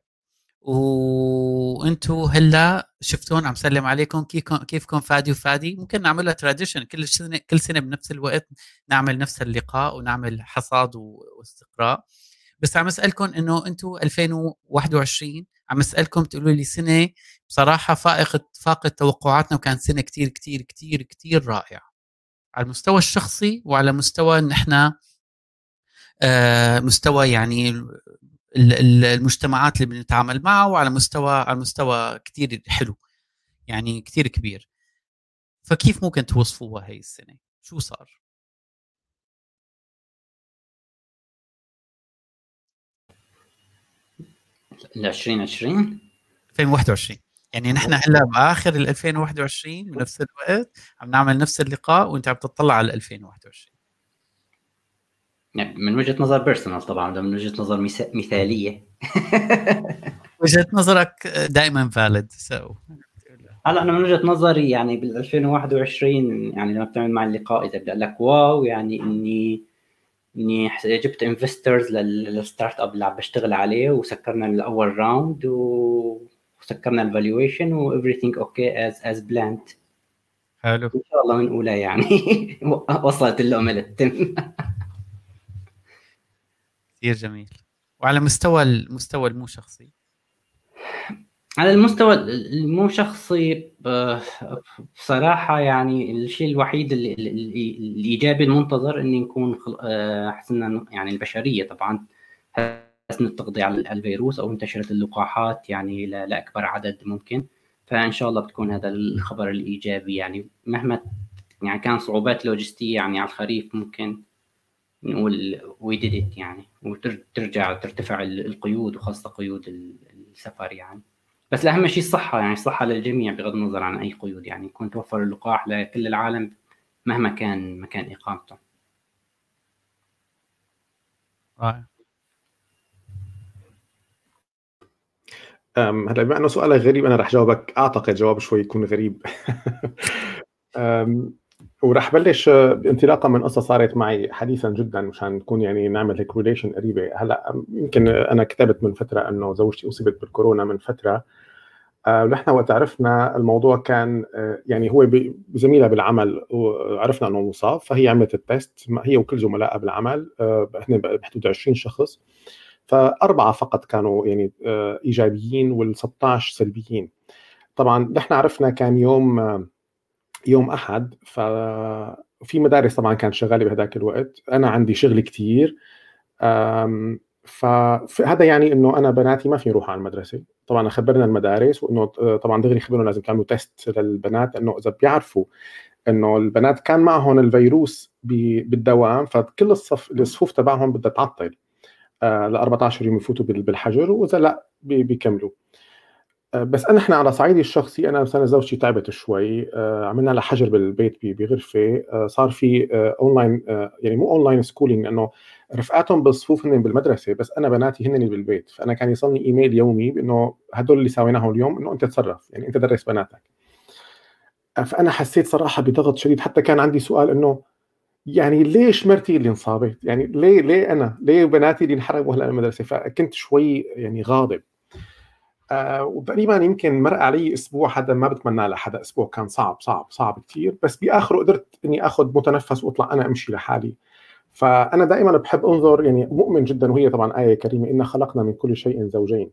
وأنتم هلا شفتون عم سلم عليكم كيفكم فادي وفادي؟ ممكن نعملها tradition كل سنه كل سنة بنفس الوقت نعمل نفس اللقاء ونعمل حصاد واستقراء. بس عم أسألكم إنه أنتم 2021 عم أسألكم تقولوا لي سنة بصراحة فائقه فاقت توقعاتنا وكانت سنة كتير كتير كتير كتير رائعة. على المستوى الشخصي وعلى مستوى نحن آه مستوى يعني المجتمعات اللي بنتعامل معها وعلى مستوى على مستوى كثير حلو يعني كثير كبير. فكيف ممكن توصفوها هي السنة؟ شو صار؟ ال 2020 2021 يعني نحن هلأ بآخر ال 2021 بنفس الوقت عم نعمل نفس اللقاء وأنت عم تطلع على 2021 يعني من وجهة نظر personal طبعا من وجهة نظر مثالية. *laughs* وجهة نظرك دائما valid so هلأ أنا من وجهة نظري يعني بال 2021 يعني لما بتعمل معي اللقاء إذا بدي أقول لك wow يعني إني إني جبت investors لل startup اللي عم بشتغل عليه وسكرنا الأول round وسكرنا ال valuation و everything okay as as planned حلو. إن شاء الله من أولى يعني. *laughs* وصلت اللقمة للتم *laughs* كثير جميل. وعلى مستوى المستوى المو شخصي؟ على المستوى المو شخصي بصراحة يعني الشيء الوحيد اللي الإيجابي المنتظر إني نكون آه، حسنا يعني البشرية طبعا. حسن التقضي على الفيروس أو انتشرت اللقاحات يعني لاكبر عدد ممكن. فإن شاء الله بتكون هذا الخبر الإيجابي يعني. مهما يعني كان صعوبات لوجستية يعني على الخريف ممكن. نقول وي يعني. وترجع ترتفع القيود وخاصة قيود السفر يعني. بس الأهم شيء الصحة يعني الصحة للجميع بغض النظر عن أي قيود يعني. يكون توفر اللقاح لكل العالم مهما كان مكان إقامته. رائع. هلا بما إنه سؤالك غريب أنا رح جاوبك. أعتقد جواب شوي يكون غريب. *laughs* وراح بلش انطلاقا من قصة صارت معي حديثا جدا مشان نكون يعني نعمل هيك ريليشن قريبة. هلأ يمكن أنا كتبت من فترة إنه زوجتي أصيبت بالكورونا من فترة. نحن وقت عرفنا الموضوع كان يعني هو زميلها بالعمل وعرفنا إنه مصاب فهي عملت التيست هي وكل زملائها بالعمل إحنا بحدود 20 شخص. فأربعة فقط كانوا يعني إيجابيين وال 16 سلبيين. طبعا نحن عرفنا كان يوم يوم أحد ففي مدارس طبعا كانت شغالة بهذاك الوقت. أنا عندي شغل كثير فهذا يعني إنه أنا بناتي ما في يروحوا على المدرسة. طبعا خبرنا المدارس وإنه طبعا دغري خبرنا لازم تعملوا تيست للبنات إنه إذا بيعرفوا إنه البنات كان معهم الفيروس بالدوام فكل الصف الصفوف تبعهم بدها تعطل. ل 14 يوم يفوتوا بالحجر وإذا لا بيكملوا. آه، بس أنا إحنا على صعيدي الشخصي أنا مثلا زوجتي تعبت شوي آه، عملنا لها حجر بالبيت بغرفة آه، صار في اونلاين يعني مو online schooling لأنه رفقاتهم بالصفوف هن بالمدرسة بس أنا بناتي هن بالبيت فأنا كان يصلني ايميل يومي بأنه هدول اللي سويناهم اليوم إنه أنت تصرف يعني أنت درس بناتك فأنا حسيت صراحة بضغط شديد حتى كان عندي سؤال إنه يعني ليش مرتي اللي انصابت؟ يعني ليه ليه أنا؟ ليه بناتي اللي انحرموا هلأ المدرسة؟ فكنت شوي يعني غاضب آه وتقريبا يمكن مر علي أسبوع هذا ما بتمنى لحدا أسبوع كان صعب صعب صعب كثير بس بآخره قدرت إني اخذ متنفس وأطلع أنا أمشي لحالي. فأنا دائما بحب أنظر يعني مؤمن جدا وهي طبعا آية كريمة إنا خلقنا من كل شيء زوجين.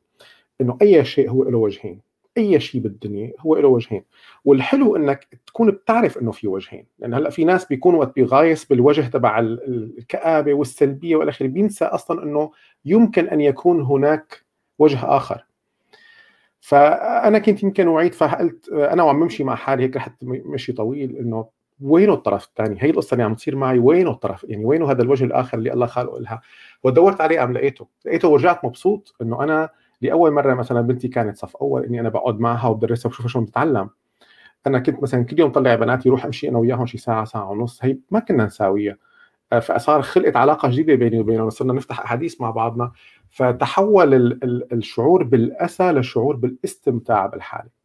إنه أي شيء هو له وجهين. أي شيء بالدنيا هو له وجهين. والحلو إنك تكون بتعرف إنه في وجهين. لأن هلأ في ناس بيكونوا وقت بيغايس بالوجه تبع الكآبة والسلبية والى اخره بينسى أصلا إنه يمكن أن يكون هناك وجه آخر. فأنا كنت يمكن وعيت فقلت أنا وعم بمشي مع حالي هيك رحت مشي طويل إنه وينه الطرف الثاني؟ هي القصة اللي عم تصير معي وينه الطرف؟ يعني وينه هذا الوجه الآخر اللي الله خالقه لها ودورت عليه قام لقيته لقيته ورجعت مبسوط إنه أنا لأول مرة مثلا بنتي كانت صف أول إني أنا بقعد معها وبدرسها وبشوفها شلون بتتعلم. أنا كنت مثلا كل يوم طلع بناتي روح أمشي أنا وياهم شي ساعة ساعة ونص هي ما كنا نساويها. فصار خلقت علاقة جديدة بيني وبينهم صرنا نفتح أحاديث مع بعضنا. فتحول الشعور بالأسى لشعور بالاستمتاع بالحالة.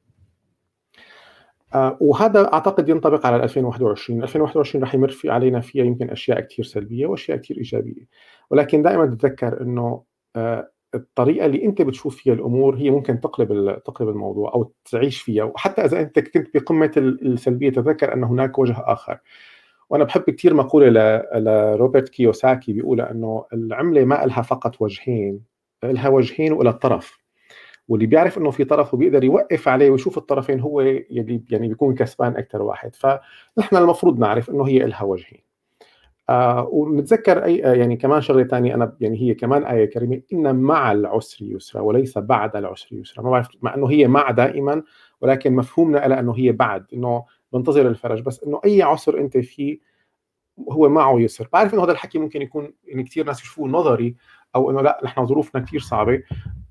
آه، وهذا أعتقد ينطبق على 2021 2021 رح يمر في علينا فيها يمكن أشياء كثير سلبية وأشياء كثير إيجابية. ولكن دائما تتذكر إنه آه، الطريقة اللي أنت بتشوف فيها الأمور هي ممكن تقلب تقلب الموضوع أو تعيش فيها. وحتى إذا أنت كنت بقمة السلبية تذكر أن هناك وجه آخر. وأنا بحب كثير مقوله لروبرت كيوساكي بيقول إنه العملة ما لها فقط وجهين لها وجهين وإلى الطرف. واللي بيعرف إنه في طرف وبيقدر يوقف عليه ويشوف الطرفين هو يلي يعني بيكون كسبان أكثر واحد. فنحن المفروض نعرف إنه هي لها وجهين. آه ونتذكر اي يعني كمان شغلة ثانية أنا يعني هي كمان آية كريمة إن مع العسر يسرا وليس بعد العسر يسرا. ما بعرف مع إنه هي مع دائما ولكن مفهومنا لها إنه هي بعد إنه بنتظر الفرج بس إنه أي عسر أنت فيه هو معه يسر. بعرف إنه هذا الحكي ممكن يكون يعني كثير ناس يشوفوه نظري أو إنه لأ نحن ظروفنا كثير صعبة.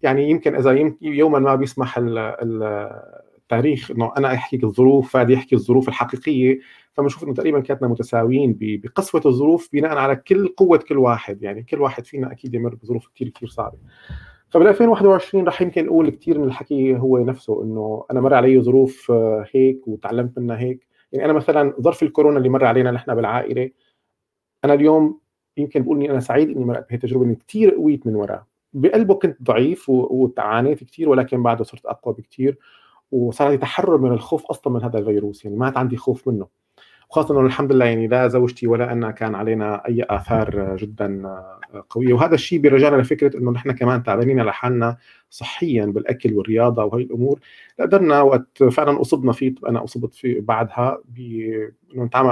يعني يمكن إذا يوما ما بيسمح التاريخ إنه أنا أحكي الظروف فادي يحكي الظروف الحقيقية فبنشوف إنه تقريبا كانتنا متساويين بقسوة الظروف بناء على كل قوة كل واحد. يعني كل واحد فينا أكيد يمر بظروف كثير كثير صعبة. فبال 2021 رح يمكن أقول كثير من الحكي هو نفسه إنه أنا مر علي ظروف آه، هيك وتعلمت منها هيك. يعني أنا مثلا ظرف الكورونا اللي مر علينا نحن بالعائلة أنا اليوم يمكن بقول إني أنا سعيد إني مرقت بهي التجربة إني كثير قويت من وراء. بقلبه كنت ضعيف وتعانيت كثير ولكن بعده صرت أقوى بكثير وصار عندي تحرر من الخوف أصلا من هذا الفيروس يعني ما عاد عندي خوف منه. وخاصة إنه الحمد لله يعني لا زوجتي ولا أنا كان علينا أي آثار جدا قوية. وهذا الشيء بيرجعنا لفكرة إنه نحن كمان تعبانين لحالنا صحيا بالأكل والرياضة وهي الأمور. قدرنا وقت فعلا أصبنا فيه أنا أصبت فيه بعدها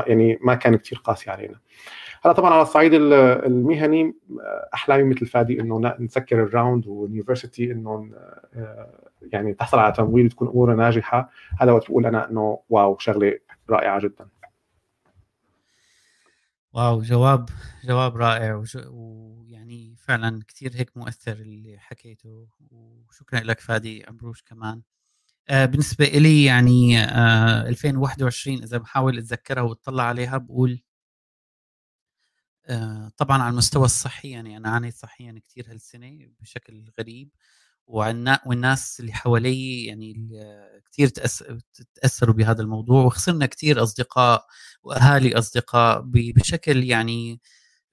يعني ما كان كثير قاسي علينا. هلا طبعا على الصعيد المهني أحلامي مثل فادي إنه نسكر ال round وال university إنه يعني تحصل على تمويل وتكون امورها ناجحة. هذا وقت بقول أنا إنه wow شغلة رائعة جدا. wow جواب جواب رائع ويعني فعلا كثير هيك مؤثر اللي حكيته وشكرا لك فادي أبروش كمان. آه بالنسبة إلي يعني آه 2021 إذا بحاول أتذكرها وأطلع عليها بقول آه طبعا على المستوى الصحي يعني أنا عانيت صحيا كثير هالسنة بشكل غريب. والناس اللي حوالي يعني كثير تأثروا بهذا الموضوع وخسرنا كثير أصدقاء وأهالي أصدقاء بشكل يعني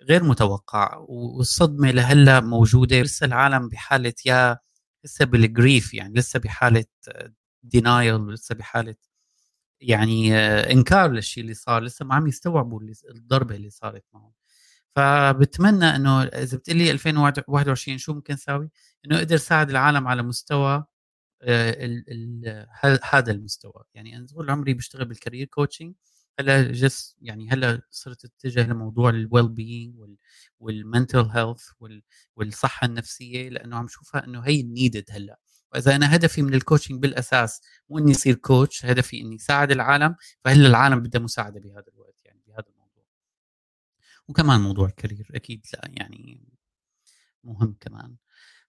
غير متوقع والصدمة لهلأ موجودة. لسه العالم بحالة يا لسه بال grief يعني لسه بحالة denial لسه بحالة يعني إنكار للشيء اللي صار لسه ما عم يستوعبوا الضربة اللي صارت معهم. فبتمنى إنه إذا بتقلي 2021 شو ممكن ساوي إنه قدر ساعد العالم على مستوى ال هذا المستوى. يعني أنا طول عمري بشتغل بال career coaching هلأ just يعني هلأ صرت أتجه لموضوع ال well-being وال mental health والصحة النفسية لأنه عم شوفها إنه هي needed هلأ. وإذا أنا هدفي من ال coaching بالأساس مو إني اصير coach هدفي إني ساعد العالم فهلأ العالم بدها مساعدة بهذا الوقت يعني بهذا الموضوع. وكمان موضوع ال career أكيد لا يعني مهم كمان.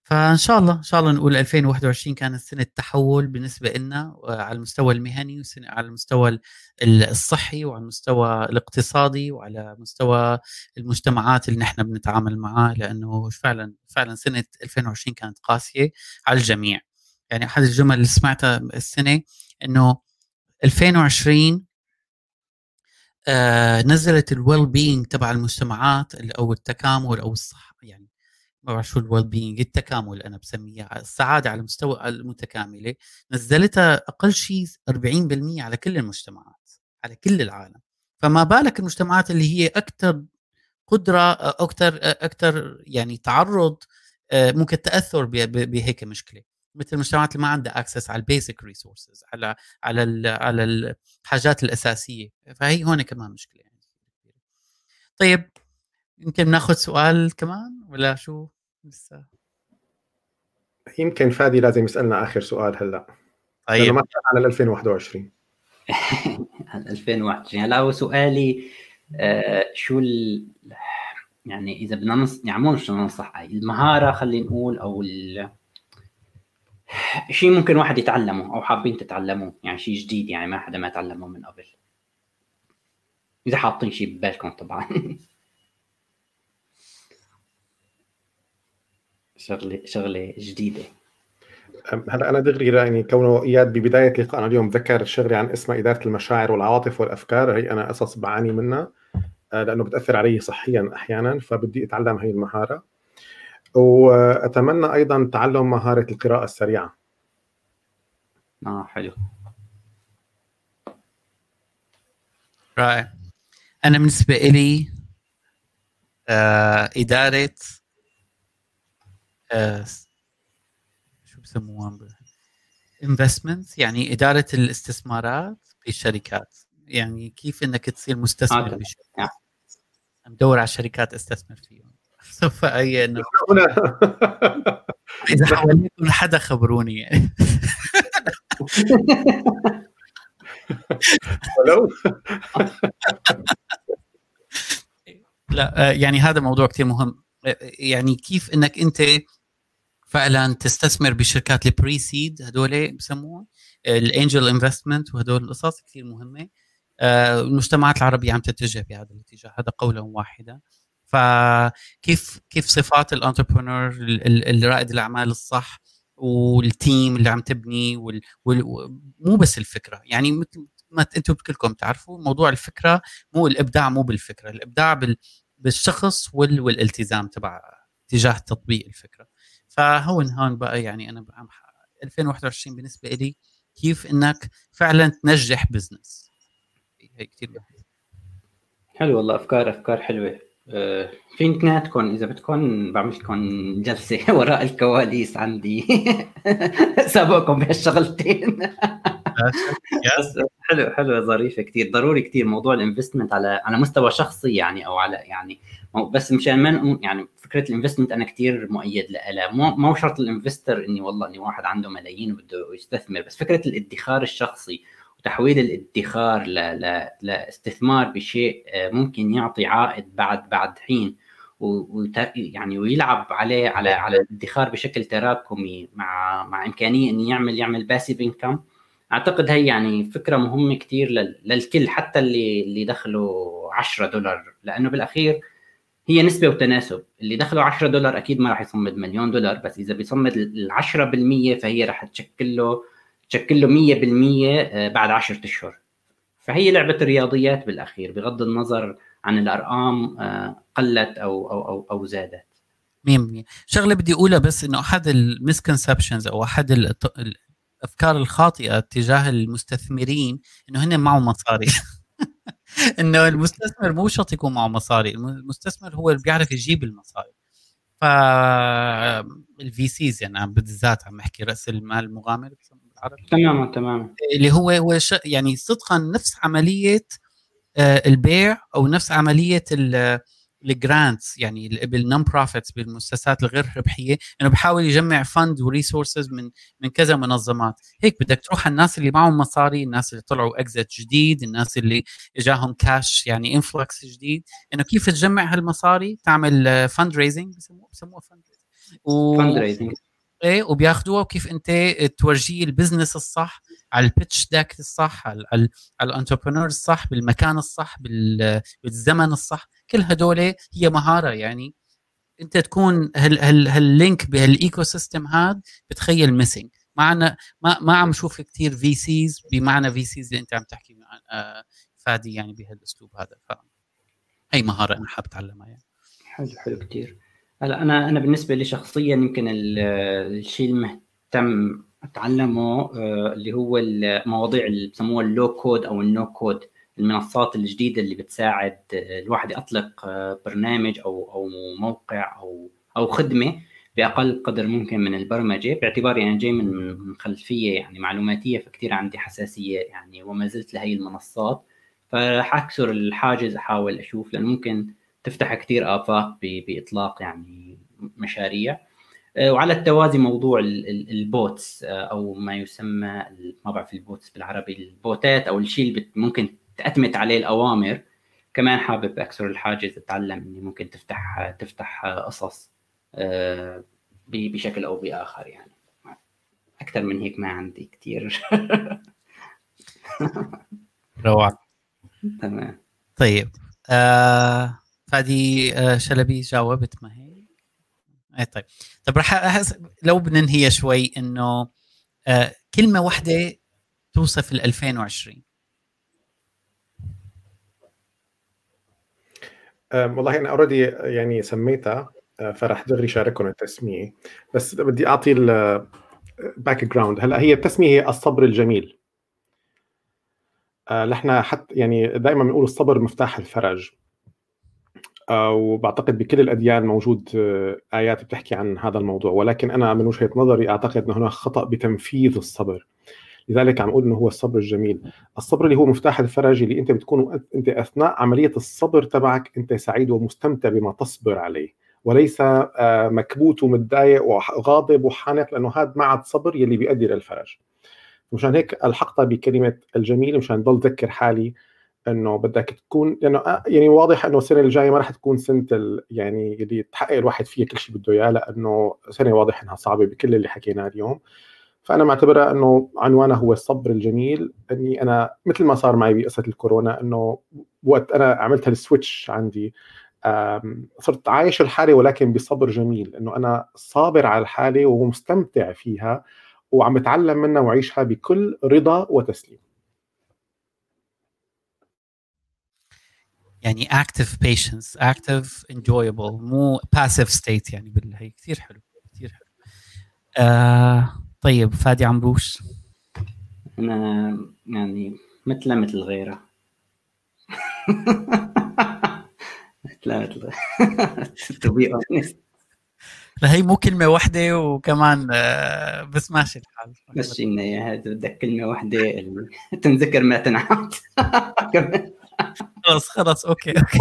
فإن شاء الله إن شاء الله نقول 2021 كانت سنة تحول بالنسبة لنا على المستوى المهني وعلى المستوى الصحي وعلى المستوى الاقتصادي وعلى مستوى المجتمعات اللي نحن بنتعامل معها لأنه فعلا فعلا سنة 2020 كانت قاسية على الجميع. يعني أحد الجمل اللي سمعتها السنة إنه 2020 آه نزلت ال well-being تبع المجتمعات أو التكامل أو الصحه يعني شو ال well-being التكامل أنا بسميها السعادة على المستوى المتكاملة نزلتها أقل شيء 40% على كل المجتمعات على كل العالم. فما بالك المجتمعات اللي هي أكثر قدرة أكثر أكثر يعني تعرض ممكن تأثر بهيك مشكلة. مثل المجتمعات اللي ما عندها access على ال basic resources على على على الحاجات الأساسية. فهي هون كمان مشكلة يعني طيب يمكن ناخذ سؤال كمان ولا شو لسه؟ يمكن فادي لازم يسألنا آخر سؤال هلأ. طيب. ما على 2021 2021 *laughs* هلأ هو سؤالي آه شو ال... يعني إذا بدنا ننص يعني مو مش ننصح المهارة خلينا نقول أو ال... شيء ممكن واحد يتعلمه أو حابين تتعلموه يعني شيء جديد يعني ما حدا ما تعلمه من قبل. إذا حاطين شيء ببالكم طبعا. *laughs* شغلة شغلة جديدة. هلا أنا دغري يعني كونه إياد ببداية لقائنا اليوم ذكر شغلة عن اسمها إدارة المشاعر والعواطف والأفكار هي أنا قصص بعاني منها آه، لأنه بتأثر علي صحيا أحيانا فبدي اتعلم هي المهارة. وأتمنى أيضا تعلم مهارة القراءة السريعة. آه حلو. رائع. أنا بالنسبة لي آه إدارة شو بسموها؟ انفستمنت يعني إدارة الاستثمارات في الشركات يعني كيف إنك تصير مستثمر آه. بشركات؟ مدور على شركات أستثمر فيهم. *laughs* سوف اي أنه *laughs* إذا حواليكم حدا خبروني. يعني ولو *laughs* لا آه، يعني هذا موضوع كثير مهم. آه، يعني كيف إنك أنت فعلا تستثمر بشركات ال pre-seed هدول بسموها ال angel investment وهدول القصص كثير مهمة. آه، المجتمعات العربية عم تتجه بهذا الاتجاه هذا قولا واحدا. فكيف كيف صفات ال entrepreneur الرائد الأعمال الصح وال team اللي عم تبني وال... وال... مو بس الفكرة. يعني مثل ما أنتم كلكم تعرفوا موضوع الفكرة مو الإبداع مو بالفكرة. الإبداع بال... بالشخص وال... والالتزام تبع تجاه تطبيق الفكرة. فهون هون بقى يعني أنا عم 2021 بالنسبة لي كيف إنك فعلا تنجح بزنس؟ هي كثير مهم حلو والله افكار أفكار حلوة. أه في اثنيناتكم إذا بدكم بعمل لكم جلسة *laughs* وراء الكواليس عندي. *laughs* سابقكم بهالشغلتين. *laughs* حلو حلو ظريفة كثير ضروري كثير موضوع ال investment على على مستوى شخصي يعني أو على يعني بس مشان ما يعني فكرة ال investment أنا كثير مؤيد لها. مو شرط ال investor إني والله إني واحد عنده ملايين وبده يستثمر بس فكرة الادخار الشخصي وتحويل الادخار ل... ل... لاستثمار بشيء آه، ممكن يعطي عائد بعد بعد حين و... يعني ويلعب عليه على على الادخار بشكل تراكمي مع مع إمكانية إنه يعمل يعمل passive income أعتقد هي يعني فكرة مهمة كثير للكل حتى اللي اللي دخله 10 دولار. لأنه بالأخير هي نسبة وتناسب. اللي دخله 10 دولار أكيد ما راح يصمد مليون دولار بس إذا بيصمد ال 10% فهي راح تشكل له تشكل له 100% آه، بعد 10 أشهر. فهي لعبة الرياضيات بالأخير بغض النظر عن الأرقام قلت أو أو أو, أو زادت. 100% شغلة بدي أقولها بس إنه أحد المسكونسبشنز أو أحد الأفكار الخاطئة تجاه المستثمرين إنه هن معهم مصاري. *laughs* إنه المستثمر مو شرط يكون معه مصاري المستثمر هو اللي بيعرف يجيب المصاري. ف ال VCs يعني بالذات عم بحكي رأس المال المغامر بالعربي تماما تماما. اللي هو هو يعني صدقا نفس عملية آه، البيع أو نفس عملية ال grants يعني بال nonprofits بالمؤسسات الغير ربحية إنه بحاول يجمع fund و resources من من كذا منظمات. هيك بدك تروح على الناس اللي معهم مصاري الناس اللي طلعوا exit جديد الناس اللي إجاهم كاش يعني influx جديد. إنه كيف تجمع هالمصاري؟ تعمل fundraising بسموه بسموه fundraising إيه وبياخذوها وكيف أنت تورجيه ال business الصح على ال pitch deck الصح على على ال entrepreneur الصح بالمكان الصح بالزمن الصح. كل هدول هي مهارة يعني. انت تكون هال هال هال link بهال ecosystem هاد بتخيل missing معنا ما ما عم شوف كثير في سيز بمعنى في سيز اللي انت عم تحكي آه، فادي يعني بهالأسلوب هذا. ف هي مهارة أنا حابب أتعلمها يعني. حلو حلو كثير هلا أنا أنا بالنسبة لي شخصيا يمكن الشيء المهتم أتعلمه آه، اللي هو المواضيع اللي بسموها ال low code أو ال no code المنصات الجديدة اللي بتساعد الواحد يطلق آه، برنامج أو أو موقع أو أو خدمة بأقل قدر ممكن من البرمجة. باعتباري أنا جاي من خلفية يعني معلوماتية فكتير عندي حساسية يعني وما زلت لهي المنصات. فحكسر الحاجز أحاول أشوف لأنه ممكن تفتح كثير آفاق بإطلاق يعني مشاريع. آه، وعلى التوازي موضوع ال bots آه، أو ما يسمى ما بعرف ال bots بالعربي البوتات أو الشيء اللي ممكن تأتمت عليه الأوامر كمان حابب اكسر الحاجز اتعلم إني ممكن تفتح تفتح قصص آه، بشكل أو بآخر يعني. أكثر من هيك ما عندي كثير *laughs* روعة. تمام. طيب آه فادي آه شلبي جاوبت ما هي؟ اي طيب. طيب راح أحس لو بننهي شوي إنه آه كلمة واحدة توصف ال 2020 والله أنا already يعني سميتها آه، فرح دغري شارككم التسمية. بس بدي أعطي ال background هلأ هي التسمية هي الصبر الجميل. آه، نحن حتى يعني دائما بنقول الصبر مفتاح الفرج. وبعتقد بكل الأديان موجود آيات بتحكي عن هذا الموضوع. ولكن أنا من وجهة نظري أعتقد إنه هناك خطأ بتنفيذ الصبر. لذلك عم أقول إنه هو الصبر الجميل. الصبر اللي هو مفتاح الفرج اللي أنت بتكون أنت أثناء عملية الصبر تبعك أنت سعيد ومستمتع بما تصبر عليه. وليس آه، مكبوت ومتضايق وغاضب وحانق لأنه هذا ما عاد صبر يلي بيؤدي للفرج مشان هيك الحقتها بكلمة الجميل مشان ضل ذكر حالي إنه بدك تكون لأنه آه، يعني واضح إنه السنة الجاية ما راح تكون سنة يعني اللي تحقق الواحد فيها كل شيء بده إياه لأنه سنة واضح إنها صعبة بكل اللي حكيناه اليوم. فأنا معتبرها إنه عنوانها هو الصبر الجميل إني أنا مثل ما صار معي بقصة الكورونا إنه وقت أنا عملت السويتش عندي صرت عايش الحالة ولكن بصبر جميل إنه أنا صابر على الحالة ومستمتع فيها وعم بتعلم منها وعيشها بكل رضا وتسليم. يعني active patience active enjoyable مو passive state يعني بالهي كثير حلو كثير حلو. آه طيب فادي عمروش أنا يعني مثل مثل غيره. *laughs* مثل مثل. to be honest هي مو كلمة واحدة وكمان آه، بس ماشي الحال. بس يا هذا بدك كلمة واحدة *laughs* تنذكر ما تنعاد. *laughs* خلص خلص okay okay.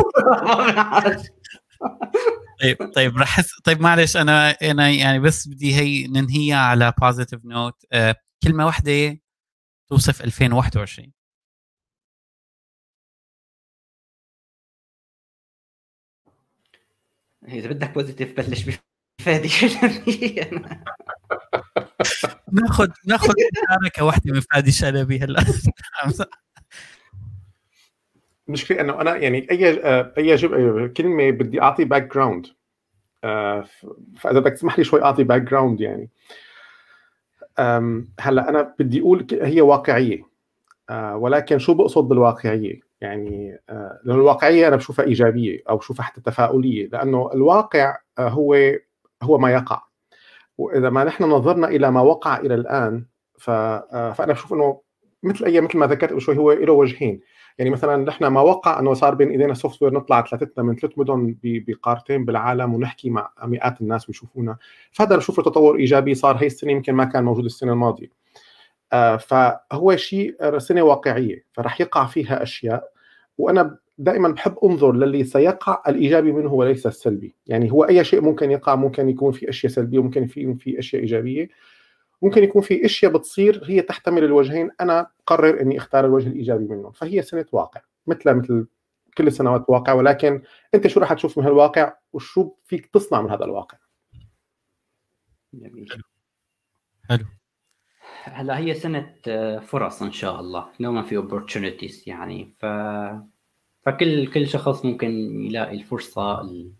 طيب طيب رح طيب معلش أنا أنا يعني بس بدي هي ننهيها على positive note آه كلمة واحدة توصف 2021 إذا بدك positive بلش بفادي. *laughs* ناخذ ناخذ مشاركة واحدة من فادي شلبي هلا. *laughs* المشكلة إنه أنا يعني أي أي كلمة بدي أعطي background فإذا بدك تسمح لي شوي أعطي background يعني هلأ أنا بدي أقول هي واقعية آه، ولكن شو بقصد بالواقعية؟ يعني آه، لأن الواقعية أنا بشوفها إيجابية أو بشوفها حتى تفاؤلية لأنه الواقع آه، هو هو ما يقع. وإذا ما نحن نظرنا إلى ما وقع إلى الآن فأنا بشوف إنه مثل أي مثل ما ذكرت شوي هو له وجهين. يعني مثلا نحن ما وقع أنه صار بين إيدينا software نطلع ثلاثتنا من ثلاث مدن بقارتين بالعالم ونحكي مع مئات الناس ويشوفونا. فهذا بشوفه تطور إيجابي صار هي السنة يمكن ما كان موجود السنة الماضية. آه، فهو شيء سنة واقعية فرح يقع فيها أشياء. وأنا دائما بحب أنظر للي سيقع الإيجابي منه وليس السلبي. يعني هو أي شيء ممكن يقع ممكن يكون في أشياء سلبية وممكن في في أشياء إيجابية. ممكن يكون في إشياء بتصير هي تحتمل الوجهين أنا قرر إني أختار الوجه الإيجابي منهم فهي سنة واقع مثل مثل كل السنوات واقع ولكن أنت شو راح تشوف من هالواقع وشو فيك تصنع من هذا الواقع؟ جميل. حلو. هلا هي سنة آه، فرص إن شاء الله ما في opportunities يعني ف فكل كل شخص ممكن يلاقي الفرصة اللي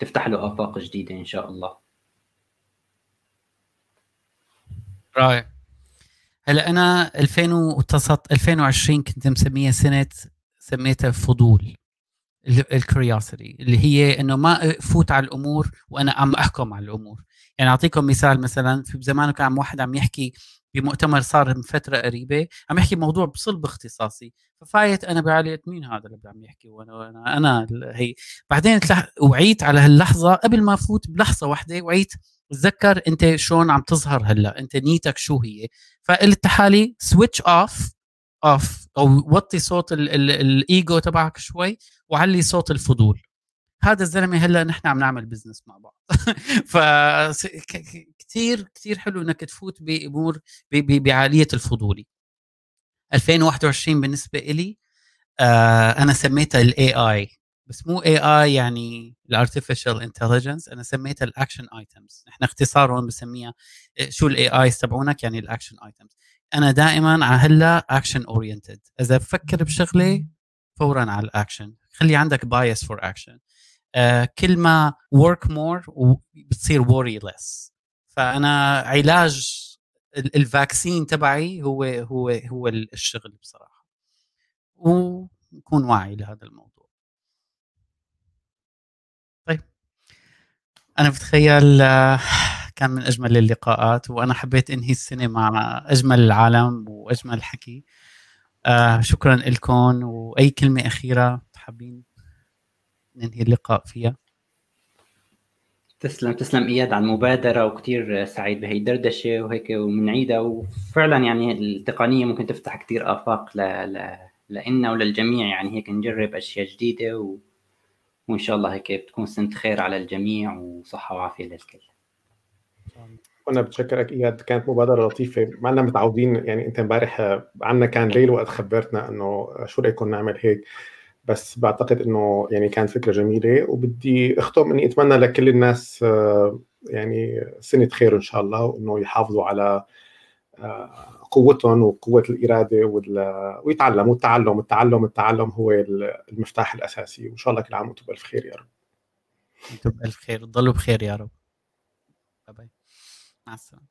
تفتح له آفاق جديدة إن شاء الله. رائع. هلا أنا 2020 كنت مسميها سنة سميتها فضول الكريوسيتي اللي هي إنه ما أفوت على الأمور وأنا عم أحكم على الأمور. يعني أعطيكم مثال مثلا في زمان كان واحد عم يحكي بمؤتمر صار من فترة قريبة عم يحكي موضوع بصلب اختصاصي. ففايت أنا بعلية مين هذا اللي عم يحكي؟ وأنا أنا, أنا هي. بعدين وعيت على هاللحظة قبل ما أفوت بلحظة واحدة وعيت تذكر انت شلون عم تظهر هلا انت نيتك شو هي. فقلت حالي switch off off أو وطي صوت الإيجو تبعك شوي وعلي صوت الفضول. هذا الزلمة هلا نحن عم نعمل business مع بعض. *laughs* ف كثير كثير حلو إنك تفوت بأمور بعالية الفضولي 2021 بالنسبة لي آه أنا سميتها ال AI بس مو AI يعني ال artificial intelligence أنا سميتها ال action items إحنا اختصار هون بسميها إيه، شو ال AI تبعونك؟ يعني ال action items أنا دائما على هلأ action oriented إذا بفكر بشغلة فورا على الاكشن خلي عندك bias for action كل ما work more بتصير worry less فأنا علاج الفاكسين تبعي هو هو هو الشغل بصراحة. ونكون واعي لهذا الموضوع. أنا بتخيل آه، كان من أجمل اللقاءات وأنا حبيت إنهي السنة مع أجمل العالم وأجمل حكي آه شكرا لكم وأي كلمة أخيرة حابين ننهي اللقاء فيها تسلم تسلم إياد على المبادرة وكثير سعيد بهي الدردشة وهيك ومنعيدها وفعلا يعني التقنية ممكن تفتح كثير آفاق. لنا وللجميع يعني هيك نجرب أشياء جديدة و... وإن شاء الله هيك بتكون سنه خير على الجميع وصحة وعافية للكل. وأنا بتشكرك إياد كانت مبادرة لطيفة. ما لنا متعودين يعني إنت امبارح عنا كان ليل وقت خبرتنا إنه شو رأيكم نعمل هيك. بس بعتقد إنه يعني كانت فكرة جميلة وبدي اختم إني أتمنى لكل الناس يعني سنة خير إن شاء الله وإنه يحافظوا على قوتهم وقوة الإرادة ويتعلموا التعلم التعلم التعلم هو المفتاح الأساسي. وإن شاء الله كل عام وأنتم بألف خير يا رب. أنتم بألف خير. تضلوا بخير يا رب. باي مع السلامة.